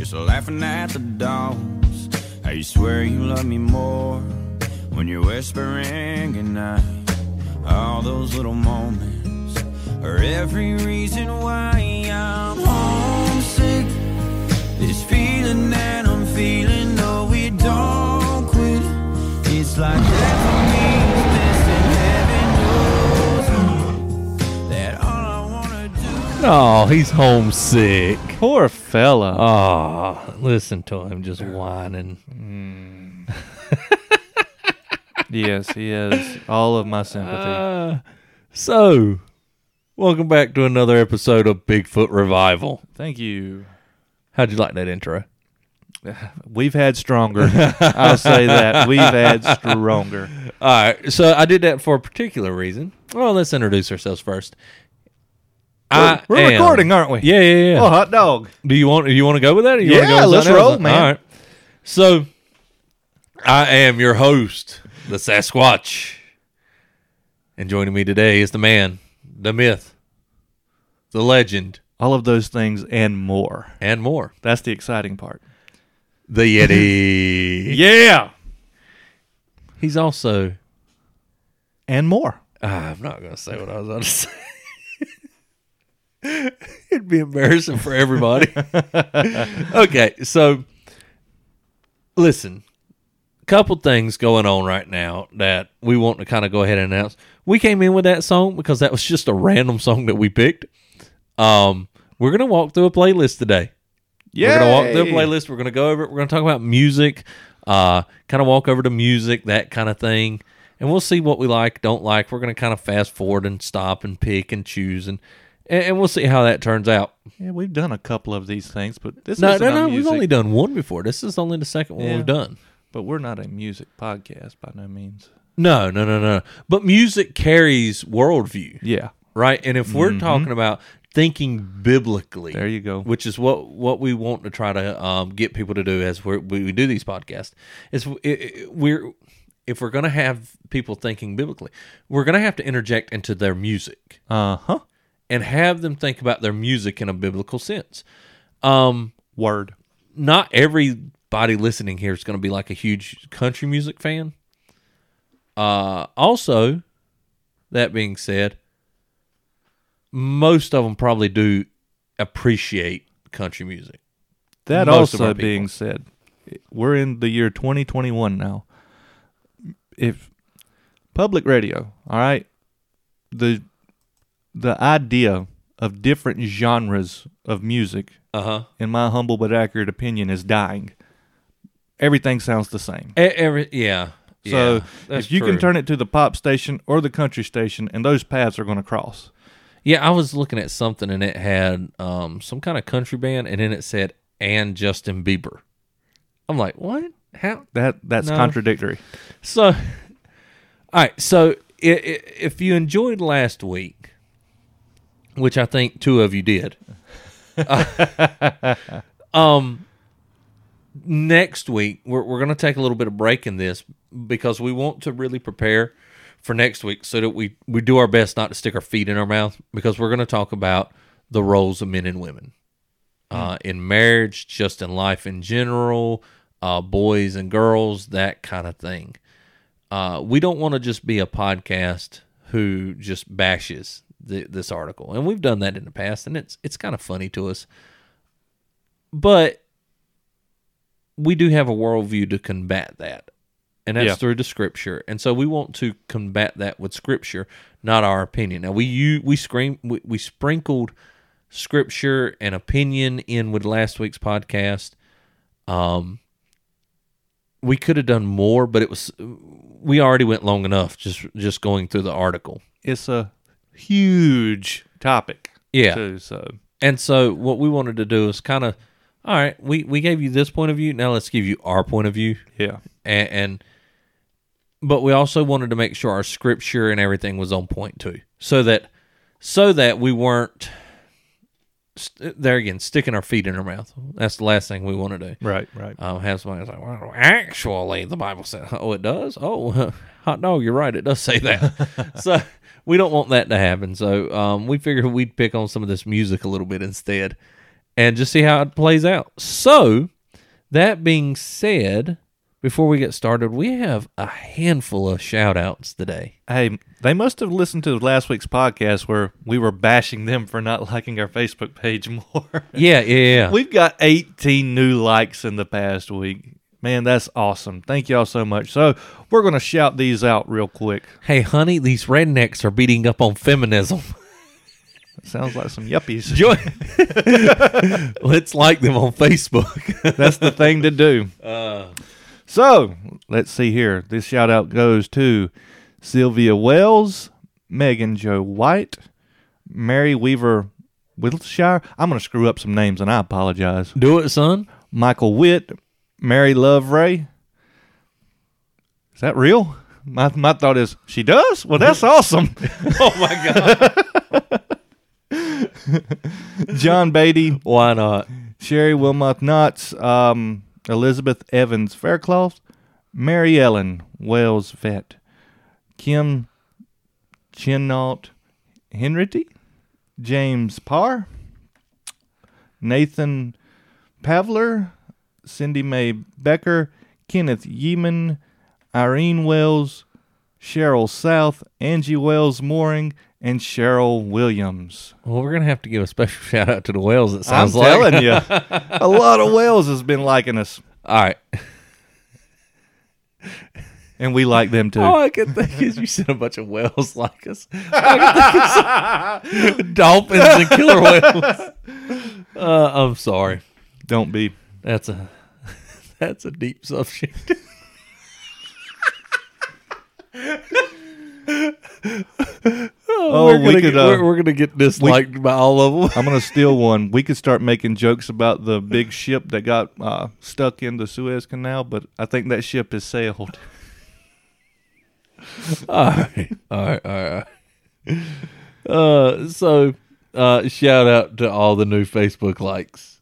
just laughing at the dogs. How you swear you love me more when you're whispering goodnight. All those little moments are every reason why I'm homesick. This feeling that I'm feeling, no, we don't quit. It's like heaven Oh, he's homesick. Poor fella. Oh, listen to him just whining. yes, he has all of my sympathy. Uh, so, welcome back to another episode of Bigfoot Revival. Thank you. How'd you like that intro? We've had stronger. I'll say that. We've had stronger. All right, so I did that for a particular reason. Well, let's introduce ourselves first. I We're am- recording, aren't we? Yeah, yeah, yeah. Oh, hot dog. Do you want? Do you want to go with that? Or you Yeah, go with let's else? roll, man. All right. So, I am your host, the Sasquatch, and joining me today is the man, the myth, the legend, All of those things and more. and more, That's the exciting part. the Yeti. Yeah. He's also. And more. Ah, I'm not going to say what I was going to say. It'd be embarrassing for everybody. okay, so listen, a couple things going on right now that we want to kind of go ahead and announce. We came in with that song because that was just a random song that we picked. Um, we're gonna walk through a playlist today. Yeah, we're gonna walk through a playlist. We're gonna go over it. We're gonna talk about music, uh, kind of walk over to music, that kind of thing, and we'll see what we like, don't like. We're gonna kind of fast forward and stop and pick and choose, and and, and we'll see how that turns out. Yeah, we've done a couple of these things, but this No, is no, no. No, we've only done one before. This is only the second one Yeah. we've done. But we're not a music podcast by no means. No, no, no, no. But music carries worldview, Yeah. right? And if we're talking about thinking biblically, There you go. which is what what we want to try to um, get people to do as we're, we we do these podcasts is w- i- i- we're if we're going to have people thinking biblically, we're going to have to interject into their music Uh huh. And have them think about their music in a biblical sense. Um, Word. not everybody listening here is going to be like a huge country music fan. Uh, also, that being said, most of them probably do appreciate country music. That Most also being said, we're in the year 2021 now. If public radio, all right, the the idea of different genres of music, Uh huh. in my humble but accurate opinion, is dying. Everything sounds the same. Every yeah. So yeah, if you true. can turn it to the pop station or the country station, and those paths are going to cross. yeah, I was looking at something and it had um some kind of country band, and then it said and Justin Bieber. I'm like, what? How? That that's No. contradictory. So, all right. So, if you enjoyed last week, which I think two of you did, uh, um, next week we're we're going to take a little bit of break in this because we want to really prepare for next week so that we we do our best not to stick our feet in our mouth because we're going to talk about the roles of men and women uh, in marriage, just in life in general, uh, boys and girls, that kind of thing. Uh, we don't want to just be a podcast who just bashes the, this article, and we've done that in the past, and it's it's kind of funny to us. But we do have a worldview to combat that, and that's Yeah. through the scripture. And so we want to combat that with scripture, not our opinion. Now we you we scream we, we sprinkled scripture and opinion in with last week's podcast. Um, we could have done more, but it was we already went long enough just just going through the article. It's a huge topic. Yeah. Too, so And so what we wanted to do is kind of all right, we we gave you this point of view, now let's give you our point of view. yeah. And, and but we also wanted to make sure our scripture and everything was on point too. So that so that we weren't st- there again sticking our feet in our mouth. That's the last thing we want to do. Right. Right. um, have somebody that's like, well, actually, the Bible says, oh, it does? Oh, hot dog, you're right. It does say that. so we don't want that to happen. So um, we figured we'd pick on some of this music a little bit instead. and just see how it plays out. So, that being said, before we get started, we have a handful of shout outs today. Hey, they must have listened to last week's podcast where we were bashing them for not liking our Facebook page more. Yeah, yeah, yeah. We've got 18 new likes in the past week. Man, that's awesome. Thank y'all so much. So, we're going to shout these out real quick. hey, honey, these rednecks are beating up on feminism. Sounds like some yuppies. Join. Let's like them on Facebook. That's the thing to do. Uh. so let's see here. This shout out goes to Sylvia Wells, Megan Joe White, Mary Weaver Wiltshire. I'm going to screw up some names and I apologize. Do it, son. Michael Witt, Mary Love Ray. Is that real? My, my thought is, she does? Well, that's awesome. Oh my god. John Beatty, Why not? Sherry Wilmoth Knotts, um, Elizabeth Evans Faircloth, Mary Ellen Wells Vet, Kim Chinnault Henrity, James Parr, Nathan Pavler, Cindy Mae Becker, Kenneth Yeeman, Irene Wells, Cheryl South, Angie Wells Mooring, and Cheryl Williams. Well, we're gonna have to give a special shout out to the whales. It sounds I'm like. telling you, a lot of whales has been liking us, All right. and we like them too. All I can think is you said a bunch of whales like us. I can think of some dolphins and killer whales. Uh, I'm sorry. Don't be. That's a that's a deep subject. Oh, we're we gonna could, get, uh, we're, we're gonna get disliked by all of them. I'm gonna steal one. We could start making jokes about the big ship that got uh, stuck in the Suez Canal, but I think that ship has sailed. all right, all right, all right. Uh, so uh, shout out to all the new Facebook likes.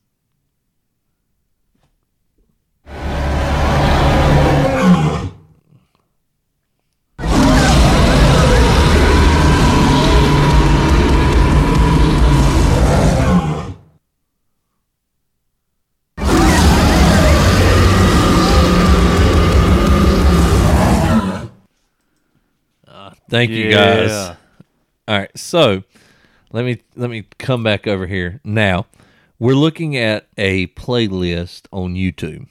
Thank you guys. All right, so let me let me come back over here. Now, we're looking at a playlist on YouTube.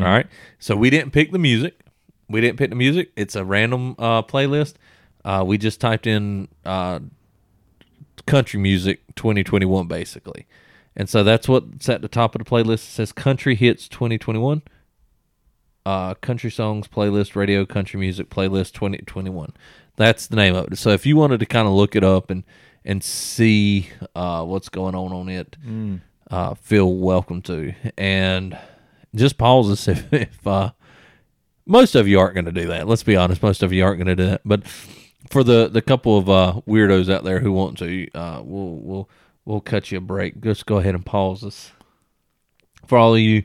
All right. So we didn't pick the music. We didn't pick the music. It's a random uh, playlist. Uh, we just typed in uh, country music 2021 basically. And so that's what's at the top of the playlist. It says country hits 2021. Uh, country songs playlist, radio country music playlist 2021. That's the name of it. So if you wanted to kind of look it up and and see uh, what's going on on it, uh, feel welcome to. And just pause us if, if uh, most of you aren't going to do that. Let's be honest, most of you aren't going to do that. But for the the couple of uh, weirdos out there who want to, uh, we'll we'll we'll cut you a break. Just go ahead and pause us. For all of you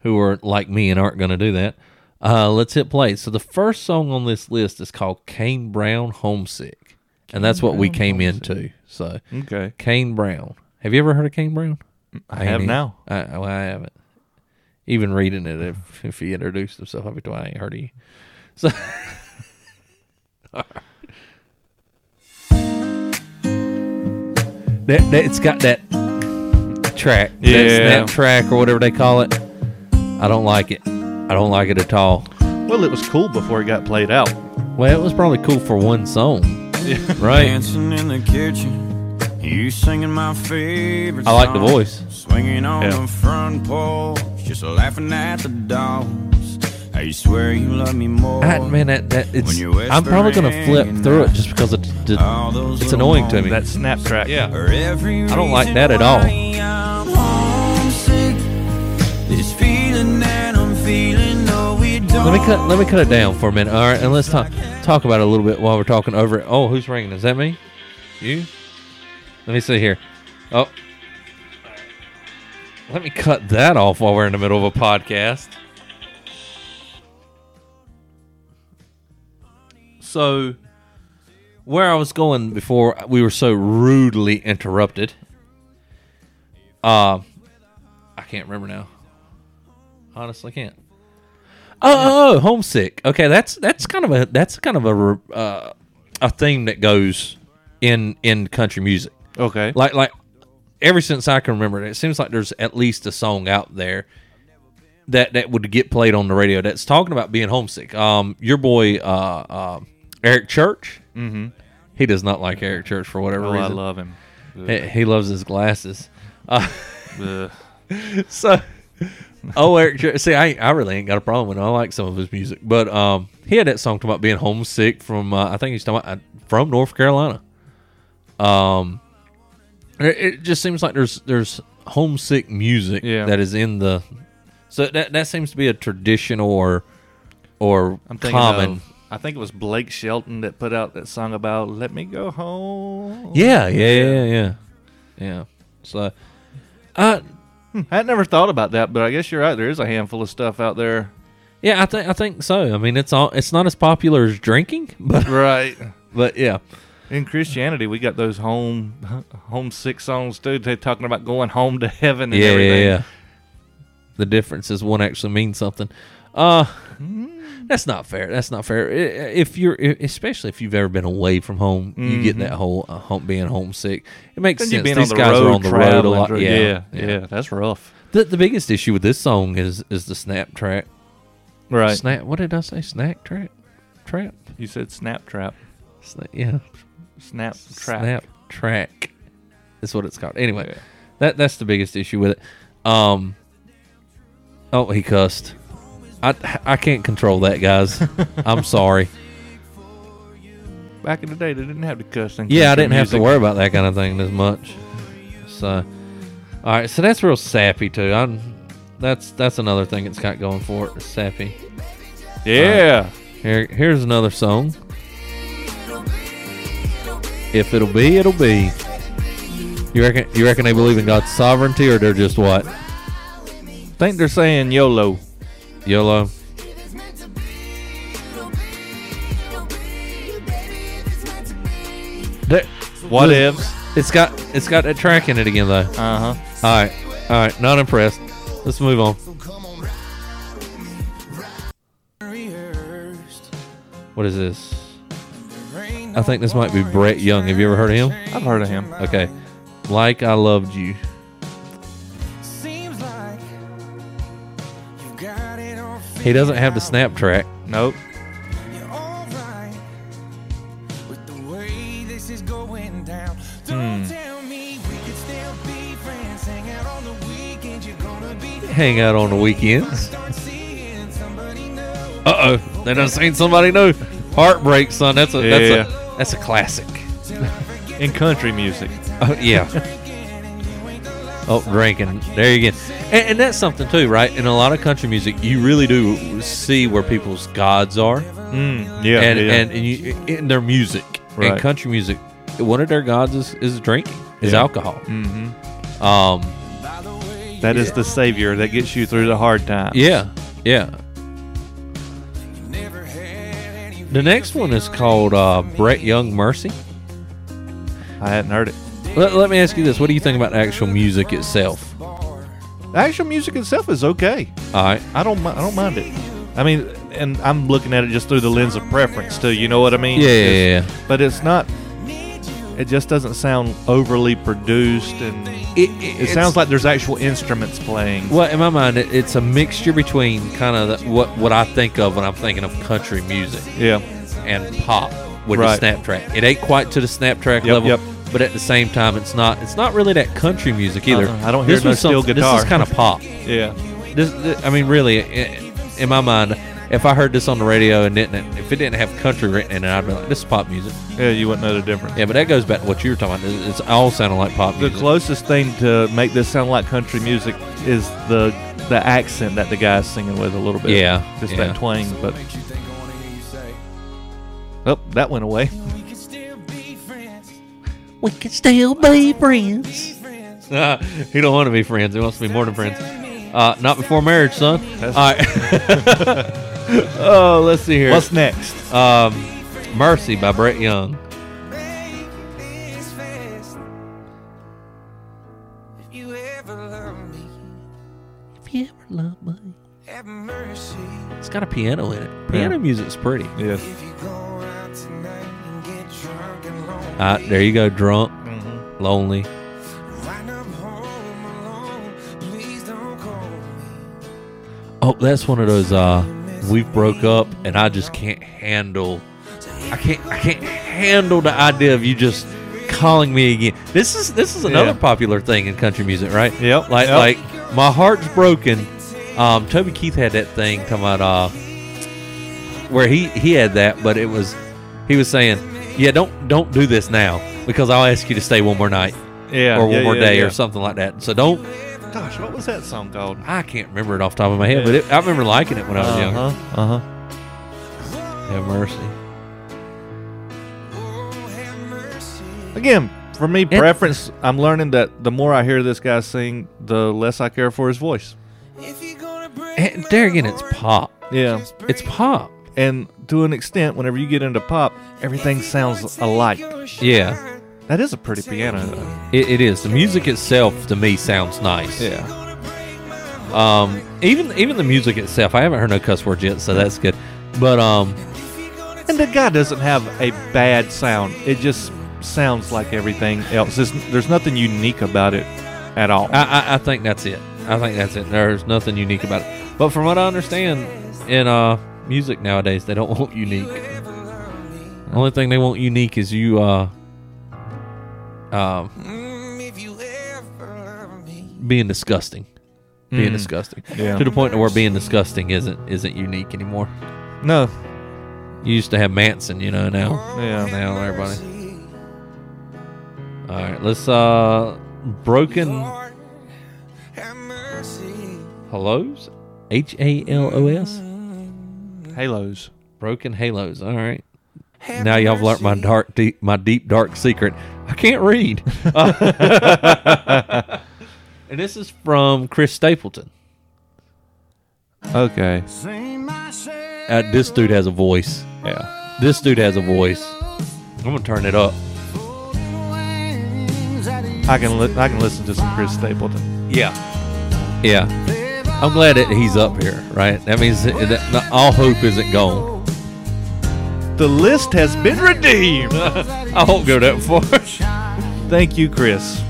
who are like me and aren't going to do that, uh, let's hit play. So the first song on this list is called Kane Brown Homesick, and that's what we came Homesick. into. So Okay. Kane Brown. Have you ever heard of Kane Brown? I have now. I, well, I haven't. Even reading it, if if he introduced himself, I'd be like, I ain't heard of you. So, that, that it's got that track, that Yeah. snap track or whatever they call it. I don't like it. I don't like it at all. Well, it was cool before it got played out. Well, it was probably cool for one song, right? Dancing in the kitchen, you singing my favorite I like the voice. Swinging on Yeah. the front porch, just laughing at the dogs. I swear you love me more. I, man, that, that it's. When you're I'm probably gonna flip through it just because it, it- it's annoying to me. That snap track. yeah. I don't like that at all. Let me cut. Let me cut it down for a minute. All right, and let's talk talk about it a little bit while we're talking over it. Oh, who's ringing? Is that me? You? Let me see here. Oh, let me cut that off while we're in the middle of a podcast. So, where I was going before we were so rudely interrupted. Uh, I can't remember now. Honestly, can't. Oh, oh, oh, homesick. Okay, that's that's kind of a that's kind of a uh, a theme that goes in in country music. Okay. Like like ever since I can remember, it seems like there's at least a song out there that that would get played on the radio that's talking about being homesick. Um, your boy uh, uh Eric Church. Mm-hmm. He does not like Eric Church for whatever reason. oh, I love him. He, he loves his glasses. Uh, so, oh, Eric, see, I, I really ain't got a problem with him. I like some of his music, but um, he had that song talking about being homesick from. Uh, I think he's talking about uh, from North Carolina. Um, it, it just seems like there's there's homesick music Yeah. that is in the. So that that seems to be a traditional or or I'm common. of. I think it was Blake Shelton that put out that song about "Let Me Go Home." yeah, yeah, yeah, yeah, yeah. So, uh, I had never thought about that, but I guess you're right. There is a handful of stuff out there. yeah, I think I think so. I mean, it's all it's not as popular as drinking, but Right. but yeah. In Christianity, we got those home homesick songs too. They're talking about going home to heaven and yeah, everything. yeah, yeah. The difference is one actually means something. Uh, that's not fair. That's not fair. If you're, especially if you've ever been away from home, you get that whole uh, home, being homesick. It makes Mm-hmm. Then sense. These on the guys road are on the road a lot. Yeah, yeah, yeah, That's rough. The, the biggest issue with this song is is the snap track. Right. Snap. What did I say? Snack trap. Trap. You said snap trap. Sna- yeah. Snap trap. Snap track. Is what it's called. Anyway, Yeah. that that's the biggest issue with it. Um. Oh, he cussed. I I can't control that, guys. I'm sorry. Back in the day, they didn't have to cussing. Yeah, I didn't have to worry about that kind of thing as much. So, all right. So that's real sappy too. I'm. That's that's another thing it's got going for it. Sappy. Yeah. Here here's another song. If it'll be, it'll be. You reckon? You reckon they believe in God's sovereignty, or they're just what? think they're saying YOLO. YOLO. There- What ifs? It's got it's got that track in it again though. Uh huh. All right, all right. Not impressed. Let's move on. What is this? I think this might be Brett Young. Have you ever heard of him? I've heard of him. Okay. Like I loved you. He doesn't have the snap track. Nope. You're alright with the way this is going down. Hmm. Don't tell me we could still be friends. Hang out on the weekend. You're gonna be Hang out on the weekends. start seeing somebody new. Uh oh. They done seen somebody new. Heartbreak, son. That's a Yeah. that's a that's a classic. In country music. Oh yeah. Oh, drinking. There you go. And, and that's something too, right? In a lot of country music, you really do see where people's gods are, Mm, yeah. and yeah. and, and you, in their music. In country music, one of their gods is, is drinking, is Yeah. alcohol. Mhm. Um, That is the savior that gets you through the hard times. yeah, yeah. The next one is called uh, Brett Young Mercy. I hadn't heard it. Let, let me ask you this: What do you think about the actual music itself? The actual music itself is okay. All right, I don't. mi- I don't mind it. I mean, and I'm looking at it just through the lens of preference too. You know what I mean? yeah, yeah, It's- yeah. But it's not. It just doesn't sound overly produced, and It, it sounds like there's actual instruments playing. Well, in my mind, it, it's a mixture between kind of what what I think of when I'm thinking of country music Yeah. and pop with the Right. snap track. It ain't quite to the snap track Yep, level, yep. But at the same time, it's not it's not really that country music either. Uh-uh, I don't hear this no steel guitar. This is kind of pop. Yeah. This, this- I mean, really, i- in my mind, if I heard this on the radio and didn't, if it didn't have country written in it, I'd be like, this is pop music. Yeah. You wouldn't know the difference. Yeah, but that goes back to what you were talking about. It's all sounding like pop The closest thing to make this sound like country music is the the accent that the guy's singing with a little bit. Yeah, Just yeah. that twang, but oh, that went away. we can still be friends. Friends. he don't want to be friends. He wants to be more than friends. Uh, not before marriage, son. All right. oh, let's see here. What's next? um, Mercy by Brett Young. Make this fast. If you ever love me, Have mercy. It's got a piano in it. Piano Yeah. music's pretty. Yes. And lonely, Ah, there you go, drunk, Mm-hmm. lonely. wind up home alone, please don't call me. Oh, that's one of those. Uh, we've broke up, and I just can't handle. I can't. I can't handle the idea of you just calling me again. This is this is another Yeah. popular thing in country music, right? Yep, Like yep. like my heart's broken. Um, Toby Keith had that thing come out. Uh, where he he had that, but it was he was saying, yeah, don't don't do this now because I'll ask you to stay one more night Yeah. or one yeah, more yeah, day yeah. or something like that. So don't. Gosh, what was that song called? I can't remember it off the top of my head, but it, I remember liking it when I was younger. Uh huh. Uh huh. Have mercy. Have mercy. Again, for me, preference. I'm learning that the more I hear this guy sing, the less I care for his voice. If you're gonna break And there again, it's pop. Yeah. It's pop. And to an extent, whenever you get into pop, everything sounds alike. Yeah. That is a pretty piano, though. It, it is. The music itself to me sounds nice. Yeah. Gonna break my heart. Um. Even even the music itself. I haven't heard no cuss words yet, so that's good. But um. If you're gonna And the guy doesn't have a bad sound. It just sounds like everything else. There's, there's nothing unique about it at all. I, I I think that's it. I think that's it. There's nothing unique about it. But from what I understand, in uh music nowadays, they don't want unique. The only thing they want unique is you uh um Mm, if you ever love me. being disgusting. Being Mm. disgusting. Yeah. To the point to where being disgusting isn't isn't unique anymore. No. You used to have Manson, you know, now. Yeah. Now everybody. All right, let's uh broken Lord, hellos, H A L O S, Halos. broken halos. All right. Have Now y'all have learned my dark, deep, my deep, dark secret. I can't read. and this is from Chris Stapleton. Okay. Uh, this dude has a voice. Yeah. This dude has a voice. I'm gonna turn it up. I can li- I can listen to some Chris Stapleton. Yeah. Yeah. I'm glad that he's up here, right? That means that, all hope isn't gone. The list has been redeemed. I won't go that far. Thank you, Chris.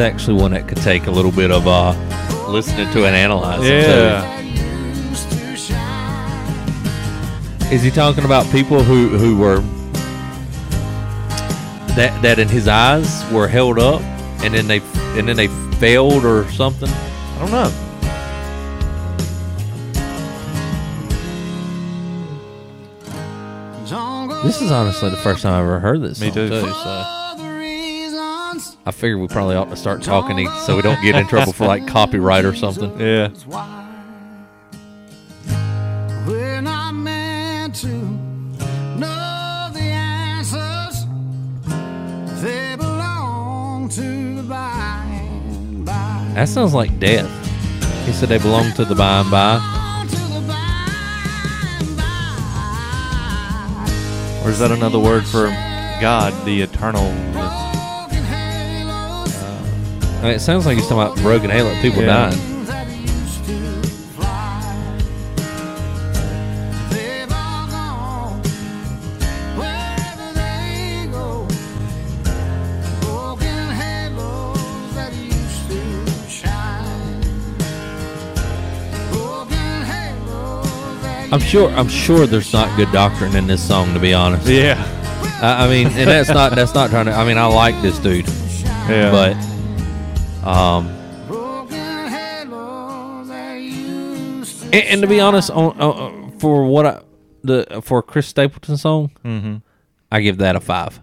Actually one that could take a little bit of uh listening to and analyzing. Yeah. That used to shine. too. Is he talking about people who who were that that in his eyes were held up and then they and then they failed or something? I don't know. This is honestly the first time I've ever heard this. Me song, too. so I figure we probably ought to start talking to- so we don't get in trouble for like copyright or something. Yeah. why we're meant to know the answers. They belong to the by and by. That sounds like death. He said they belong to the by and by. Belong to the by and by. Or is that another word for God, the eternal? I mean, it sounds like he's talking about broken halo, people Yeah. dying. that used to fly. They've all gone wherever they go. Broken halos that used to shine. Broken halos that I'm sure. I'm sure there's not good doctrine in this song, to be honest. Yeah. I, I mean, and that's not that's not trying to. I mean, I like this dude, Yeah. but um, Broken halos that used to and, and to be honest, on uh, for what I the for Chris Stapleton song, hmm I give that a five.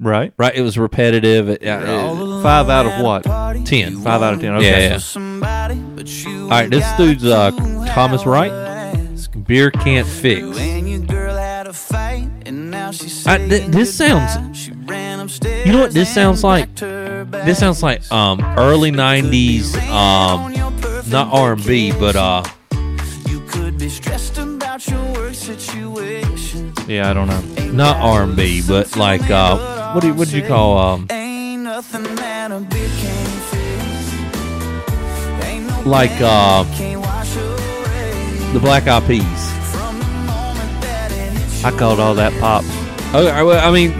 right. Right, it was repetitive. It, uh, Five out of what? ten. Five out of ten. Okay. Yeah, yeah. All right, this dude's uh, Thomas Rhett. Beer can't fix. I, th- this sounds. You know what this sounds like? This sounds like um early '90s um not R&B, but uh You could be stressed about your work situation. Yeah, I don't know. not R&B, but like uh what do you, what do you call um Ain't nothing that a beer can't fix. Ain't no like uh can't wash away the Black Eyed Peas? I called all that pop, Oh, I, well, I mean,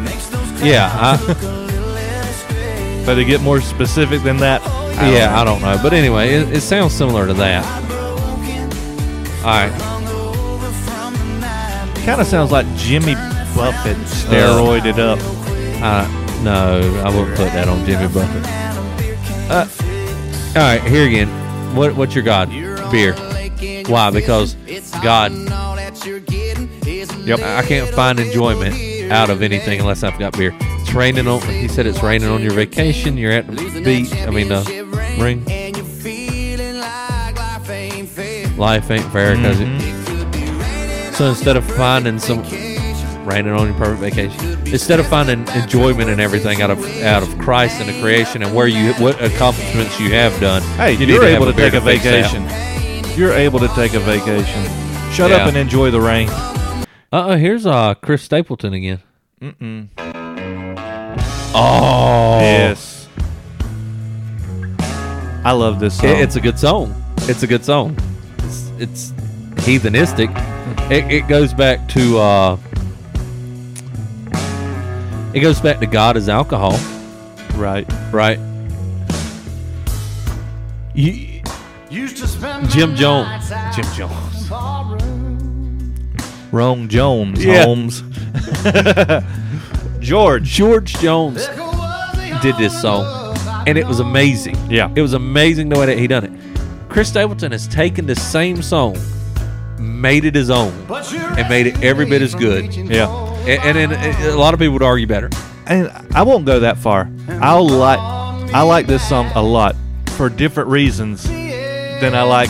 yeah, I, but to get more specific than that, I yeah, don't I don't know, but anyway, it, it sounds similar to that. All right, kind of sounds like Jimmy Buffett steroided up. uh, no, I wouldn't put that on Jimmy Buffett. Uh, all right, here again. What what's your God? Beer. Why? Because God. Yep. I can't find enjoyment out of anything unless I've got beer. It's raining on. He said it's raining on your vacation. You're at the beach. I mean, the ring. And you're feeling like life ain't fair. Life ain't because Mm-hmm. it. So instead of finding some raining on your perfect vacation, instead of finding enjoyment and everything out of out of Christ and the creation and where you what accomplishments you have done, Hey, you you need are to have able to beer take a vacation. You're able to take a vacation. Shut Yeah. up and enjoy the rain. Uh oh, here's uh Chris Stapleton again. Mm-mm. Oh, Yes. I love this song. It- it's a good song. It's a good song. It's, it's heathenistic. It, it goes back to uh, it goes back to God as alcohol, right. right? You, Used to spend Jim Jones. Jim Jones. In ballroom. Rome Jones, Yeah. Holmes. George. George Jones Liquor was the did this song, and it was amazing. Yeah. It was amazing the way that he done it. Chris Stapleton has taken the same song, made it his own, and made it every bit as good. Yeah. And, and, and a lot of people would argue better. And I won't go that far. I'll like I like this song a lot for different reasons than I like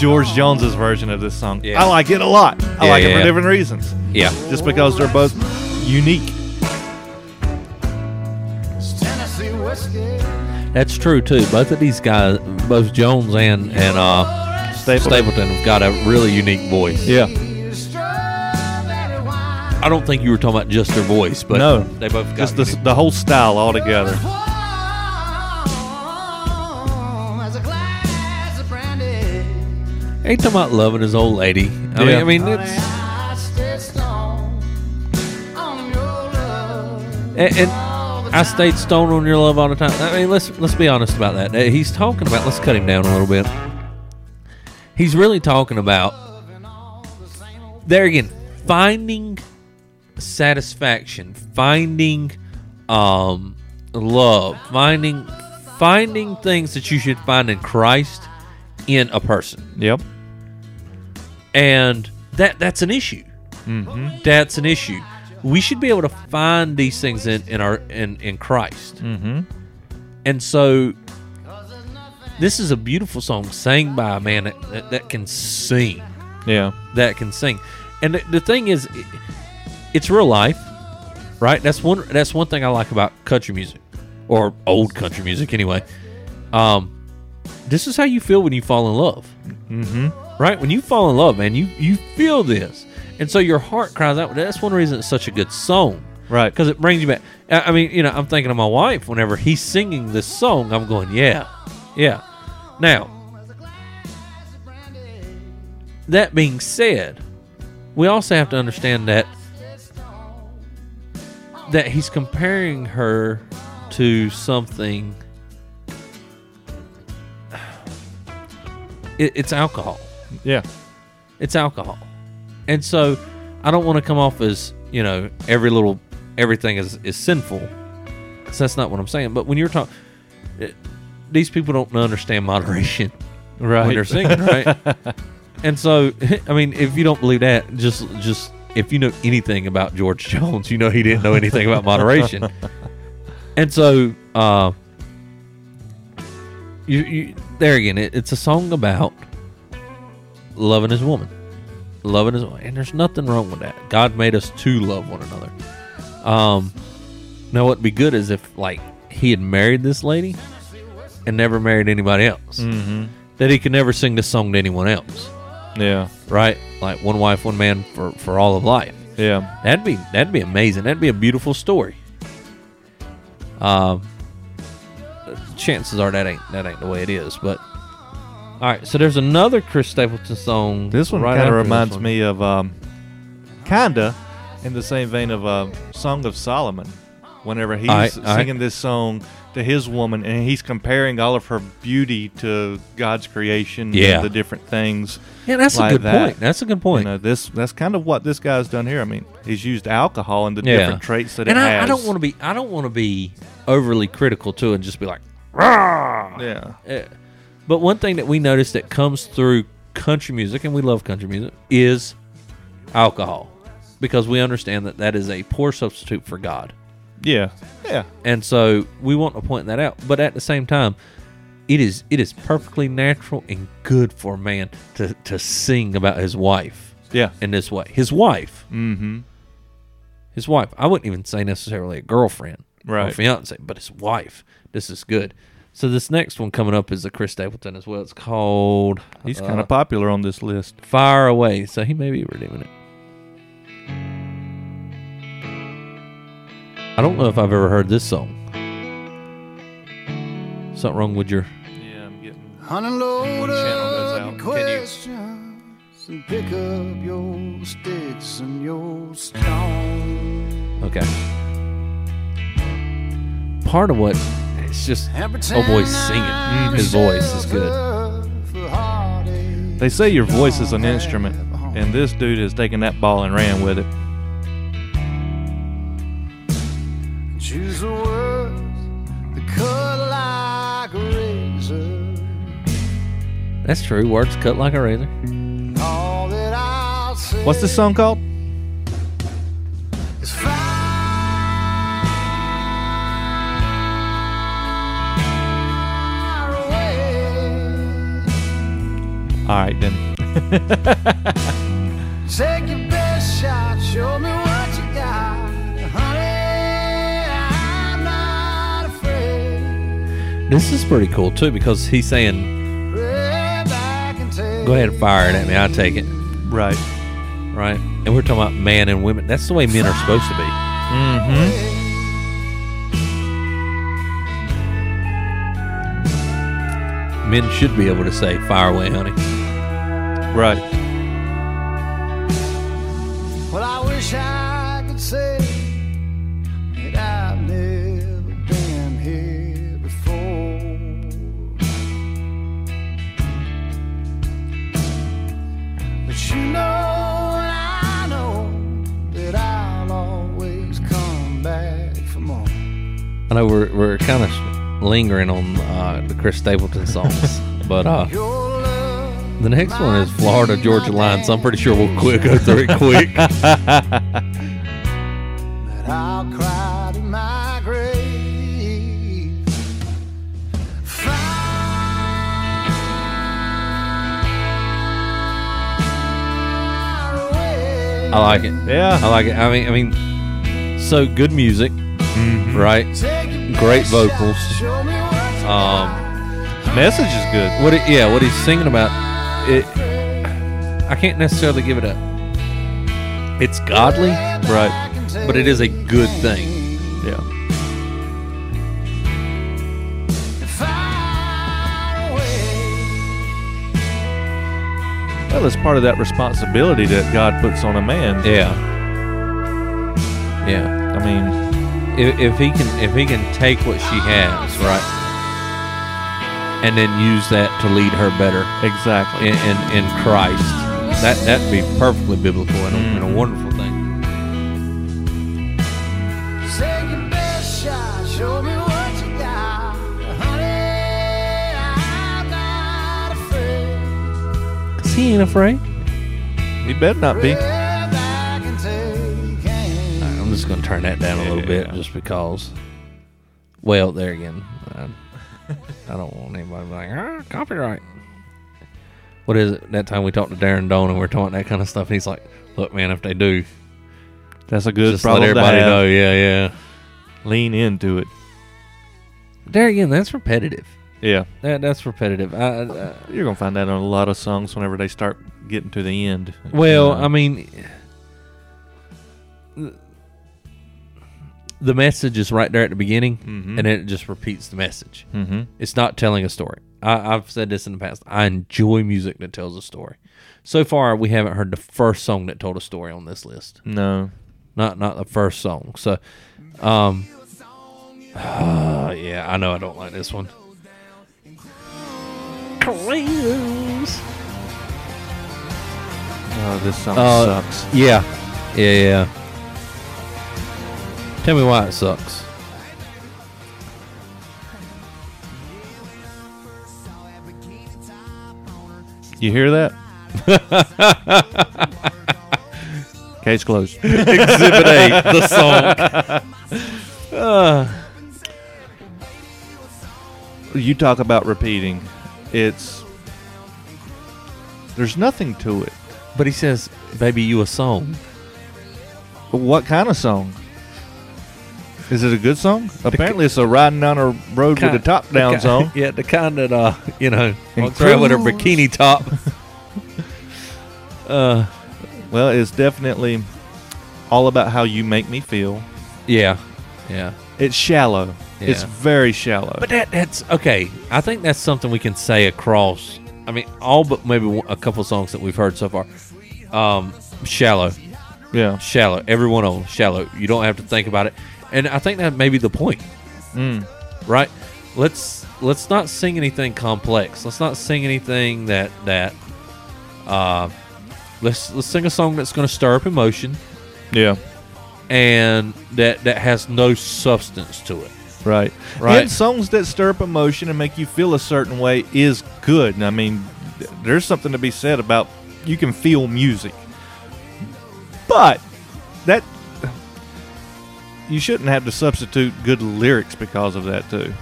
George Jones's version of this song. Yeah. I like it a lot. I Yeah, like it for yeah. different reasons. Yeah. Just because they're both unique. That's true too. Both of these guys, both Jones and and uh, Stapleton. Stapleton, have got a really unique voice. Yeah. I don't think you were talking about just their voice, but No. they both got Just the, the whole style altogether. Warm Ain't talking about loving his old lady. I Yeah. mean, I mean, it's I stay strong on your love. and, and I stayed stoned on your love all the time. I mean, let's let's be honest about that. Uh, He's talking about. Let's cut him down a little bit. He's really talking about there again, finding satisfaction, finding um, love, finding finding things that you should find in Christ in a person, Yep. And that that's an issue. Mm-hmm. That's an issue. We should be able to find these things in, in our in, in Christ. Mm-hmm. And so this is a beautiful song sang by a man that, that, that can sing. Yeah. That can sing. And the, the thing is it- it's real life, right? That's one that's one thing I like about country music or old country music anyway. Um this is how you feel when you fall in love. Mm-hmm. Right? When you fall in love, man, you you feel this. And so your heart cries out. That's one reason it's such a good song Right. because it brings you back. I mean, you know, I'm thinking of my wife whenever he's singing this song. I'm going, yeah, yeah. Now, that being said, we also have to understand that that he's comparing her to something. It, it's alcohol Yeah. it's alcohol. And so I don't want to come off as, you know, every little everything is is sinful. 'Cause that's not what I'm saying. But when you're talking, these people don't understand moderation Right. when they're singing, right? and so, I mean, if you don't believe that, just just if you know anything about George Jones, you know he didn't know anything about moderation. And so, uh, you, you there again, it, it's a song about loving his woman, loving his, and there's nothing wrong with that. God made us to love one another. Um, now what'd be good is if like he had married this lady and never married anybody else, Mm-hmm. that he could never sing this song to anyone else, Yeah. right? Like one wife, one man for for all of life. Yeah. That'd be that'd be amazing. That'd be a beautiful story. Um, chances are that ain't that ain't the way it is. But all right, so there's another Chris Stapleton song. This one right kind of reminds one. me of, um, kinda, in the same vein of uh, Song of Solomon. Whenever he's alright. singing this song to his woman, and he's comparing all of her beauty to God's creation, Yeah. and the different things. Yeah, that's a good that. point. That's a good You point. know, this that's kind of what this guy's done here. I mean, he's used alcohol and the yeah, different traits that and it I, has. I don't want to be I don't want to be overly critical to and just be like, Rah! Yeah. Eh, But one thing that we notice that comes through country music, and we love country music, is alcohol, because we understand that that is a poor substitute for God, Yeah. Yeah. and so we want to point that out. But at the same time, it is it is perfectly natural and good for a man to to sing about his wife Yeah. in this way. His wife, Mm-hmm. his wife. I wouldn't even say necessarily a girlfriend or Right. fiance, but his wife. This is good. So this next one coming up is a Chris Stapleton as well. It's called He's uh, kind of popular on this list. Fire Away. So he may be redeeming it. I don't know if I've ever heard this song. Something wrong with your Yeah, I'm getting. Unload Channel goes up out. questions and pick up your sticks and your stones. okay. Part of what it's just And oh boy singing. I'm His voice is good. shelter for heartache. They say your voice is an instrument, and this dude has taken that ball and ran with it. Choose the words that cut like a razor. That's true. Words cut like a razor. All that I'll say What's this song called? is fire All right, then. Take your best shot, show me what you got. Honey, I'm not afraid. This is pretty cool too because he's saying, Way back and take "Go ahead and fire it at me. I'll take it." Right. Right? And we're talking about man and women. That's the way men are supposed to be. Mm-hmm. Men should be able to say, "Fire away, honey." Right. Well, I wish I could say that I've never been here before. But you know, I know that I'll always come back for more. I know we're we're kind of lingering on uh, the Chris Stapleton songs, but uh, the next one is Florida Georgia Line, so I'm pretty sure we'll quick go through it quick. that I'll cry to my grave. Fire away. I like it. Yeah. I like it. I mean, I mean, so good music, Mhm. right? Great vocals. shot, show me what you Um, Message is good. What? It, yeah, what he's singing about. It. I can't necessarily give it up. It's godly, Right. but it is a good thing. Yeah. Well, it's part of that responsibility that God puts on a man. Yeah. Yeah. I mean, if, if he can if he can take what she has right and then use that to lead her better. Exactly. In, in, in Christ. That, that'd be perfectly biblical and, mm. a, and a mm-hmm. wonderful thing. Cause he ain't afraid. He better not be. Right, I'm just gonna turn that down a little yeah. bit just because. Well, there again. Uh, I don't want anybody to be like ah, copyright. What is it? That time we talked to Darren Doane and we are talking that kind of stuff. And he's like, "Look, man, if they do, That's a good just let problem to everybody have. know." Yeah, yeah. Lean into it. There again, that's repetitive. Yeah. That that's repetitive. I, I, You're gonna find that on a lot of songs whenever they start getting to the end. Well, Uh, I mean, the message is right there at the beginning, Mhm. and then it just repeats the message. mm-hmm. It's not telling a story. I, I've said this in the past. I enjoy music that tells a story. So far, we haven't heard the first song that told a story on this list. no, Not not the first song. So, um, yeah, I know I don't like this one. Cruise. oh, this song Uh, sucks. Yeah, yeah, yeah. Tell me why it sucks. You hear that? Case closed. Exhibit A, the song. Uh, you talk about repeating. It's there's nothing to it. but he says, "Baby, you a song." What kind of song? Is it a good song? Apparently, it's a riding down a road with a top down song. Yeah, the kind that uh, you know, walks around with her bikini top. uh, Well, it's definitely all about how you make me feel. yeah, yeah. It's shallow. It's very shallow. But that that's okay. I think that's something we can say across. I mean, all but maybe a couple songs that we've heard so far. Um, shallow, yeah. shallow. Every one of them, shallow. You don't have to think about it, and I think that may be the point, Mm. right? Let's let's not sing anything complex. Let's not sing anything that that. Uh, let's let's sing a song that's going to stir up emotion Yeah. and that that has no substance to it. Right. Right. And songs that stir up emotion and make you feel a certain way is good. And I mean, there's something to be said about you can feel music. But that you shouldn't have to substitute good lyrics because of that too.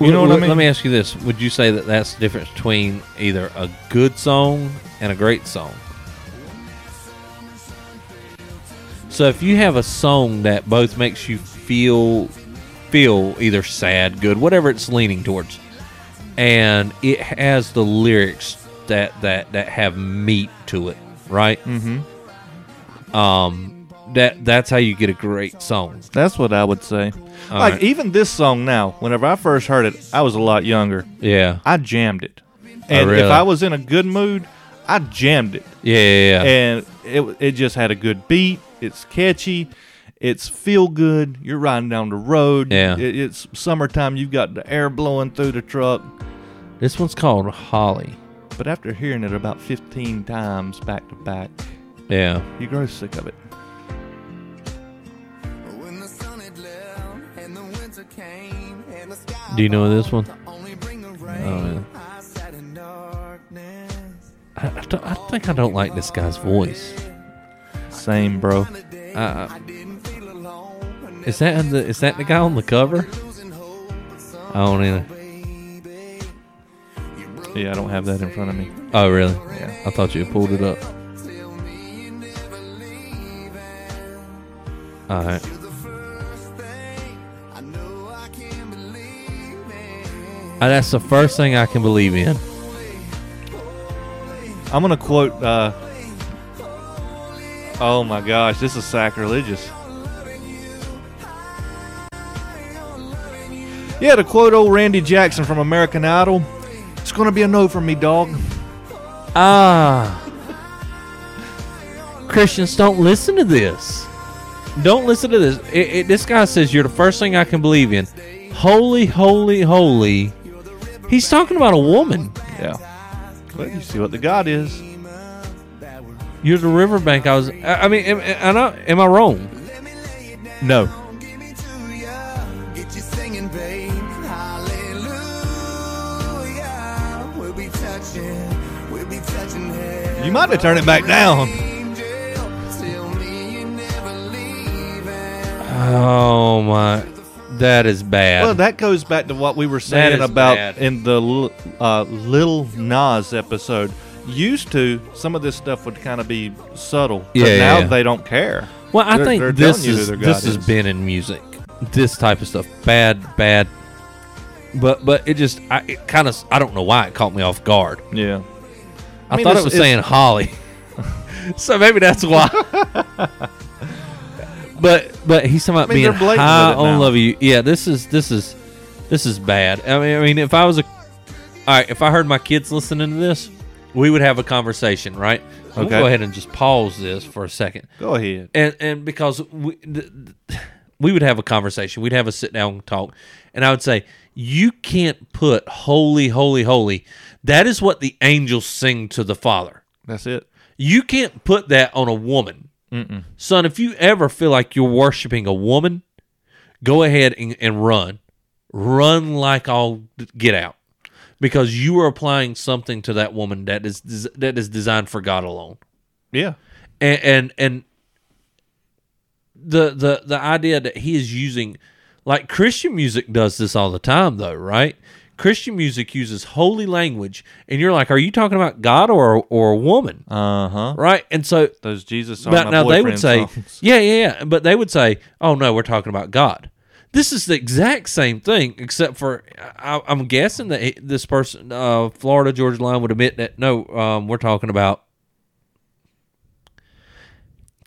You know what I Let- mean? Let me ask you this: Would you say that that's the difference between either a good song and a great song? So if you have a song that both makes you feel feel either sad, good, whatever it's leaning towards, and it has the lyrics that that that have meat to it, right? Mm-hmm. Um, that that's how you get a great song. That's what I would say. All like right. even this song now, whenever I first heard it, I was a lot younger. Yeah, I jammed it. And Oh, really? if I was in a good mood, I jammed it. yeah, yeah. yeah. and it it just had a good beat. It's catchy. It's feel good. You're riding down the road. Yeah. It, it's summertime. You've got the air blowing through the truck. This one's called Holly. But after hearing it about 15 times back to back, Yeah. you grow sick of it. Do you know this one? to only bring the rain, Oh, I sat in darkness. I, I, don't- I think I don't like this guy's voice. Same, bro. Uh, I didn't feel alone. and is that the is that the guy on the cover? losing hope, but some I don't either. baby, you broke Yeah, I don't have that in front of me. Oh, really? Yeah. I thought you had pulled it up. Tell me you never leaving. All right. In. Uh, that's the first thing I can believe in. I'm going to quote. Uh, oh my gosh, this is sacrilegious. Yeah, to quote old Randy Jackson from American Idol, it's going to be a no from me, dog. Ah. Christians, don't listen to this. Don't listen to this. It, it, this guy says you're the first thing I can believe in. Holy, holy, holy. He's talking about a woman. Yeah. Well, you see what the God is. You're the riverbank. I was. I I mean, am, am, I, am I wrong? No. Give me to ya, get you singing, babe. Hallelujah, we'll be touching You might have turned it back down. Oh my, that is bad. Well, that goes back to what we were saying about bad. in the uh, Lil Nas episode. Used to, some of this stuff would kind of be subtle. But Yeah, now yeah. they don't care. Well, I They're- think they're this telling you who is this has been in music. This type of stuff, bad, bad. But but it just I it kind of I don't know why it caught me off guard. Yeah. I, mean, thought it was saying Holly, so maybe that's why. but but he's talking about I mean, being high on love you. Yeah, this is this is this is bad. I mean I mean if I was a all right if I heard my kids listening to this, we would have a conversation, right? Okay. gonna go ahead and just pause this for a second Go ahead. and and because we we would have a conversation, we'd have a sit down talk, and I would say, "You can't put holy, holy, holy. That is what the angels sing to the Father. That's it. You can't put that on a woman, Mm-mm. son. If you ever feel like you're worshiping a woman, go ahead and, and run, run like I'll get out." Because you are applying something to that woman that is that is designed for God alone Yeah. and and, and the the the idea that he is using like Christian music does this all the time though, right? Christian music uses holy language and you're like, are you talking about God or or a woman? Uh huh. Right? And so Those Jesus my now they would say, songs. yeah, yeah, yeah, but they would say, oh no, we're talking about God. This is the exact same thing, except for I, I'm guessing that this person, uh, Florida Georgia Line, would admit that no, um, we're talking about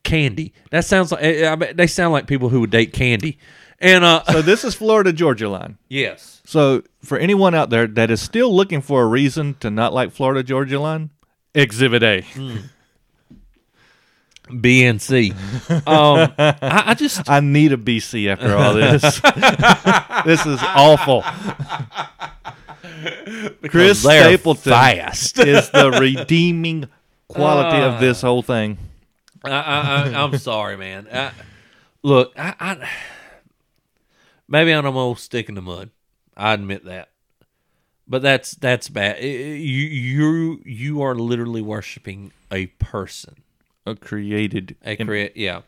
candy. That sounds like I I they sound like people who would date candy. And uh, So this is Florida Georgia line. yes, So for anyone out there that is still looking for a reason to not like Florida Georgia line, Exhibit A. B and C. Um, I, I just I need a BC after all this. this is awful. Chris Stapleton fast. is the redeeming quality of this whole thing. I, I'm sorry, man. I, look, I, I maybe I'm an old stick in the mud. I admit that, but that's that's bad. You you you are literally worshiping a person, A created. a create. Yeah.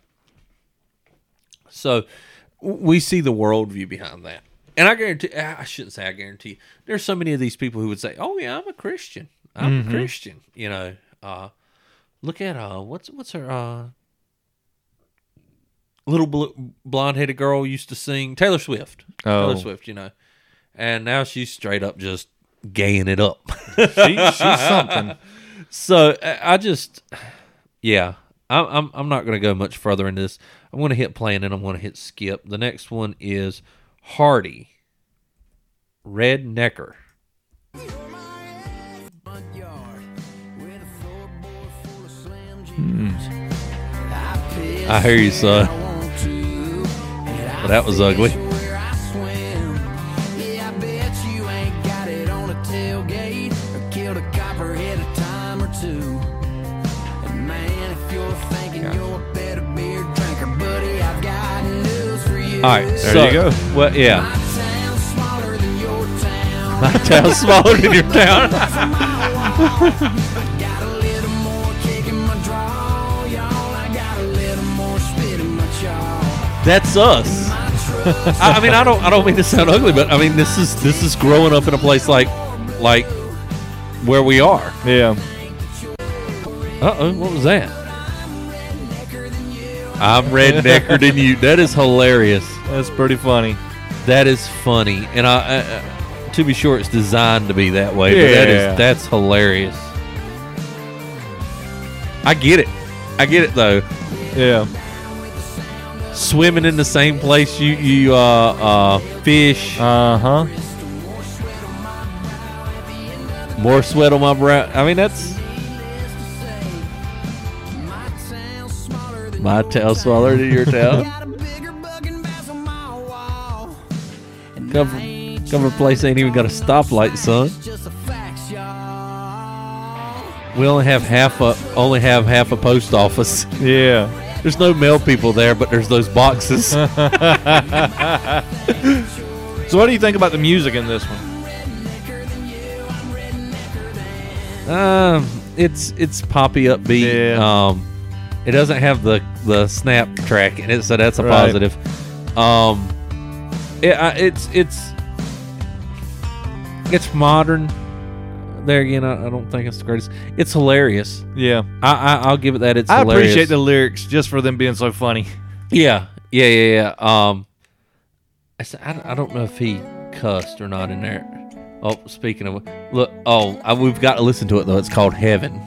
So we see the worldview behind that, and I guarantee. I shouldn't say I guarantee. There's so many of these people who would say, "Oh yeah, I'm a Christian. I'm a Christian." You know. Uh, look at uh, what's what's her uh little bl- blonde-headed girl used to sing Taylor Swift. Oh. Taylor Swift, you know, and now she's straight up just gaying it up. She, she's something. so I just, yeah, I'm I'm, I'm not going to go much further into this. I'm going to hit play and then I'm going to hit skip. The next one is Hardy, Rednecker. Hmm. I hear you, son. But that was ugly. All right, There so, you go. Well, yeah, my town's smaller than your town. That's us. I, I mean, I don't, I don't mean to sound ugly, but I mean, this is this is growing up in a place like, like where we are. Yeah. Uh oh, what was that? I'm rednecker than you. That is hilarious. That's pretty funny. That is funny, and I, to be sure, it's designed to be that way. But that Yeah. that's hilarious. I get it. I get it though. Yeah. Swimming in the same place you you uh uh fish. Uh huh. More sweat on my brow. I mean that's my tail smaller than your tail. Come from, come from a place ain't even got a stoplight, son. We only have half a only have half a post office. Yeah. There's no mail people there, but there's those boxes. So what do you think about the music in this one? um, it's it's poppy upbeat. Yeah. Um, it doesn't have the the snap track in it, so that's a Right. positive. Um, it, I, it's it's it's modern. There again, I, I don't think it's the greatest. It's hilarious. Yeah. I, I I'll give it that. It's I hilarious. appreciate the lyrics just for them being so funny. Yeah, yeah, yeah, yeah. Um, I, s- I don't- I don't know if he cussed or not in there. Oh, speaking of look, oh, I, we've got to listen to it though. It's called Heaven.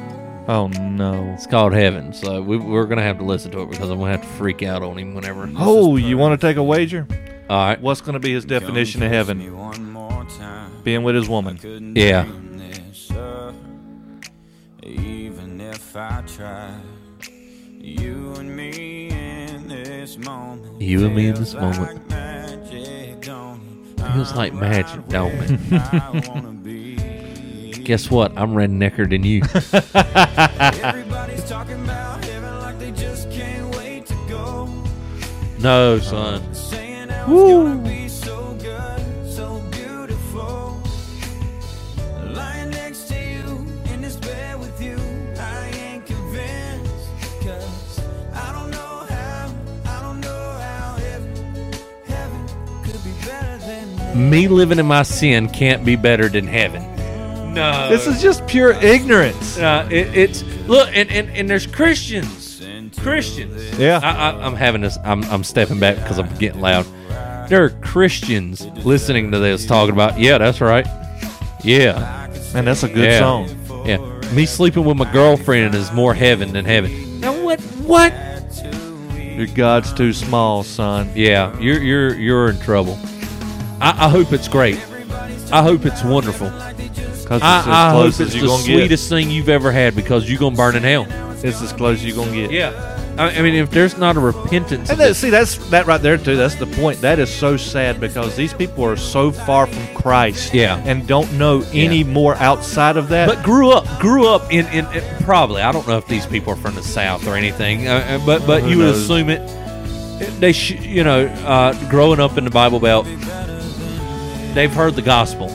Oh no. It's called Heaven. So we, we're gonna have to listen to it because I'm gonna have to freak out on him whenever. Oh, you want to take a wager? All right. What's going to be his definition of heaven? Being with his woman. Yeah. I try, you and me in this moment. You and me in this feels like moment. magic, don't it? Feels like magic, don't it? where I wanna be. Guess what? I'm rednecker than you. Everybody's talking about heaven like they just can't wait to go. no, son. Me living in my sin can't be better than heaven. No. This is just pure ignorance. Uh, it, it's look, and, and and there's Christians, Christians. Yeah. I, I, I'm having this. I'm I'm stepping back because I'm getting loud. There are Christians listening to this talking about. Yeah, that's right. Yeah, Man, that's a good yeah, song. Yeah, me sleeping with my girlfriend is more heaven than heaven. Now what? What? Your God's too small, son. Yeah, you're you're you're in trouble. I, I hope it's great. I hope it's wonderful. Because it's I, as I close hope as it's you're the sweetest thing you've ever had because you're gonna burn in hell. It's as close as you're going to get. Yeah, I, I mean, if there's not a repentance, And that, see, that's that right there too. That's the point. That is so sad because these people are so far from Christ, Yeah. and don't know any more outside of that. but grew up, grew up in, in, in probably. I don't know if these people are from the South or anything, uh, uh, but but Who you would assume it. They, sh- you know, uh, growing up in the Bible Belt, they've heard the gospel.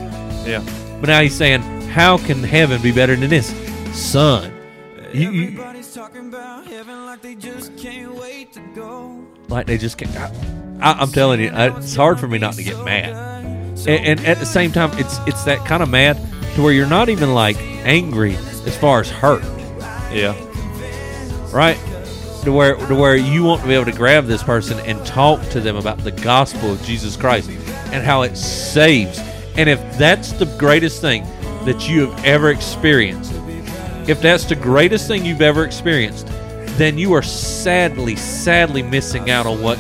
yeah, But now he's saying, how can heaven be better than this, son? You, you talking about heaven like they just can't wait to go. like they just can't. I, I'm telling you, I- it's hard for me not to get mad. And, and at the same time, it's it's that kind of mad to where you're not even like angry as far as hurt. yeah, right? To where to where you want to be able to grab this person and talk to them about the gospel of Jesus Christ and how it saves. And if that's the greatest thing that you have ever experienced, if that's the greatest thing you've ever experienced, then you are sadly, sadly missing out on what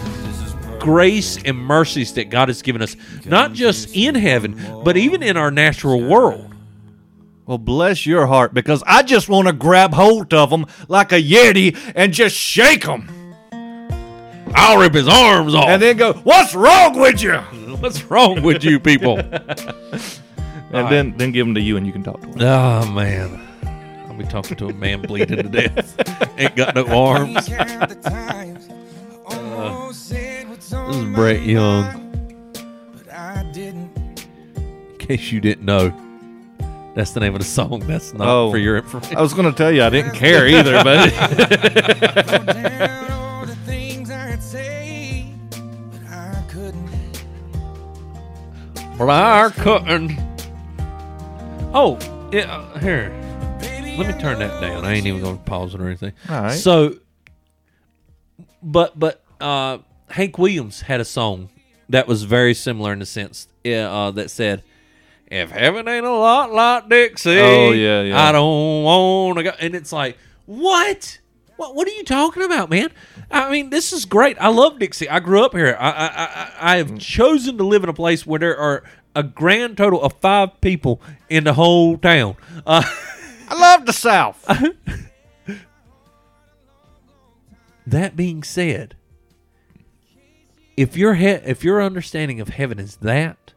grace and mercies that God has given us, not just in heaven, but even in our natural world. Well, bless your heart because I just want to grab hold of them like a yeti and just shake them, I'll rip his arms off. and then go, "What's wrong with you?" What's wrong with you people? And then then give them to you, and you can talk to them. Oh ah, man, I'll be talking to a man bleeding to death. Ain't got no arms. This is Brett Young. In case you didn't know, that's the name of the song. That's not Oh. for your information. I was going to tell you I didn't care either, but Flower cutting. Oh, yeah, uh, here. Let me turn that down. I ain't even going to pause it or anything. All right. So, but but uh, Hank Williams had a song that was very similar in the sense uh, that said, "If heaven ain't a lot like Dixie, Oh, yeah, yeah. I don't want to go." And it's like, what? What, what are you talking about, man? I mean, this is great. I love Dixie. I grew up here. I, I, I, I have chosen to live in a place where there are a grand total of five people in the whole town. Uh, I love the South. that being said, if your he- if your understanding of heaven is that,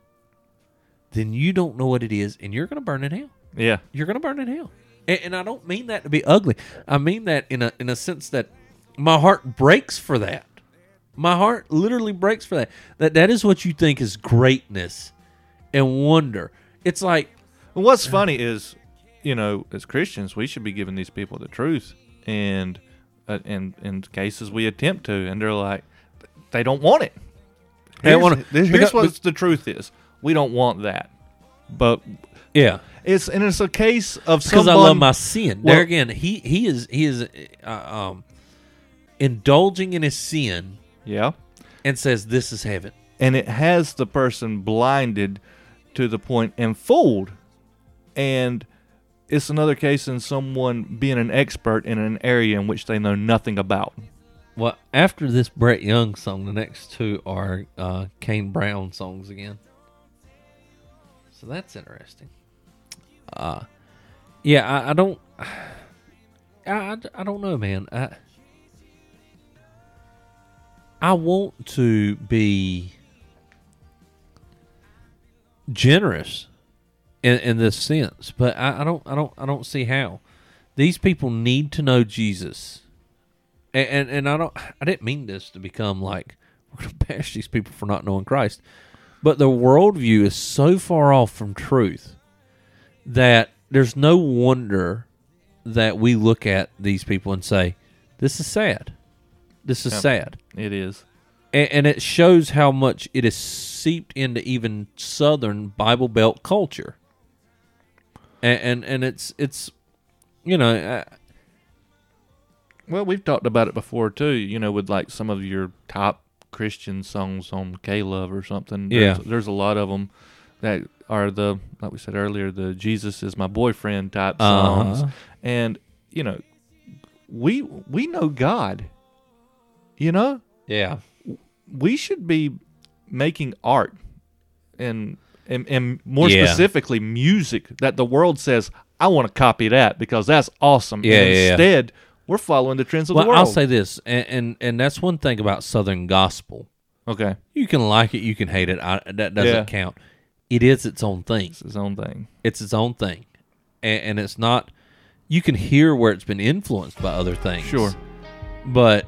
then you don't know what it is, and you're going to burn in hell. yeah, You're going to burn in hell. And, and I don't mean that to be ugly. I mean that in a in a sense that my heart breaks for that. My heart literally breaks for that. That that is what you think is greatness and wonder. It's like And what's funny is you know, as Christians, we should be giving these people the truth, and uh, in in cases we attempt to, and they're like, they don't want it. They Here's, wanna- this- because- here's what the truth is: we don't want that, but Yeah. It's and it's a case of because. I love my sin. Well- there again, he he is he is uh, um indulging in his sin yeah, and says this is heaven. and it has the person blinded to the point and fooled, and it's another case in someone being an expert in an area in which they know nothing about. Well, after this Brett Young song, the next two are uh, Kane Brown songs again. So that's interesting. Uh, yeah, I, I don't, I, I, don't know, man. I, I want to be generous in, in this sense, but I, I don't, I don't, I don't see how. These people need to know Jesus and, and and I don't I didn't mean this to become like we're gonna bash these people for not knowing Christ, but the worldview is so far off from truth that there's no wonder that we look at these people and say, "This is sad. This is Yeah. sad," It is. and, and it shows how much it is seeped into even Southern Bible Belt culture. And and, and it's it's you know. Uh, Well, we've talked about it before too. You know, with like some of your top Christian songs on K Love or something. Yeah. There's, there's a lot of them that are the like we said earlier, the Jesus is my boyfriend type songs. Uh-huh. And you know, we we know God. You know, yeah. we should be making art and and, and more Yeah. specifically music that the world says I want to copy that because that's awesome. Yeah, and yeah, yeah. instead, we're following the trends of Well, the world. I'll say this, and, and and that's one thing about Southern gospel. okay, You can like it, you can hate it. I, that doesn't Yeah. count. It is its own thing. it's his own thing. It's its own thing, and, and it's not. You can hear where it's been influenced by other things. Sure. but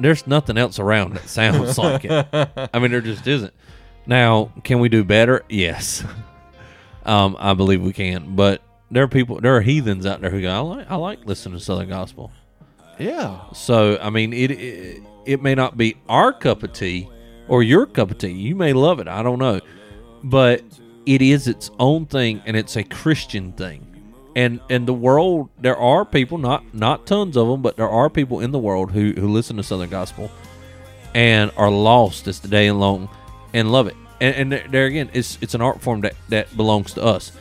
there's nothing else around that sounds like it. I mean, there just isn't. Now, can we do better? Yes. um, I believe we can, but there are people, there are heathens out there who go, I like, I like listening to Southern gospel. Yeah, So I mean, it, it it may not be our cup of tea or your cup of tea. You may love it. I don't know, but it is its own thing, and it's a Christian thing. And and the world, there are people, not not tons of them, but there are people in the world who who listen to Southern gospel and are lost as the day and long and love it. And, and there, there again, it's it's an art form that that belongs to us.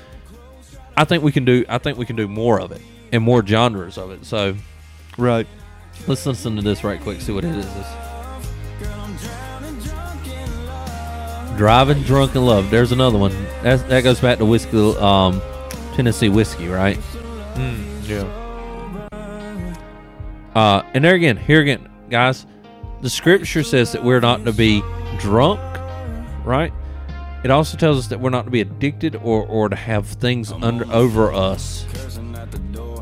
I think we can do. I think we can do more of it and more genres of it. So. right. Let's listen to this right quick. See what it is. Driving drunk in love. There's another one. That that goes back to whiskey, um, Tennessee whiskey, right? Yeah. Uh, and there again, here again, guys, the scripture says that we're not to be drunk, right? It also tells us that we're not to be addicted or, or to have things under over us.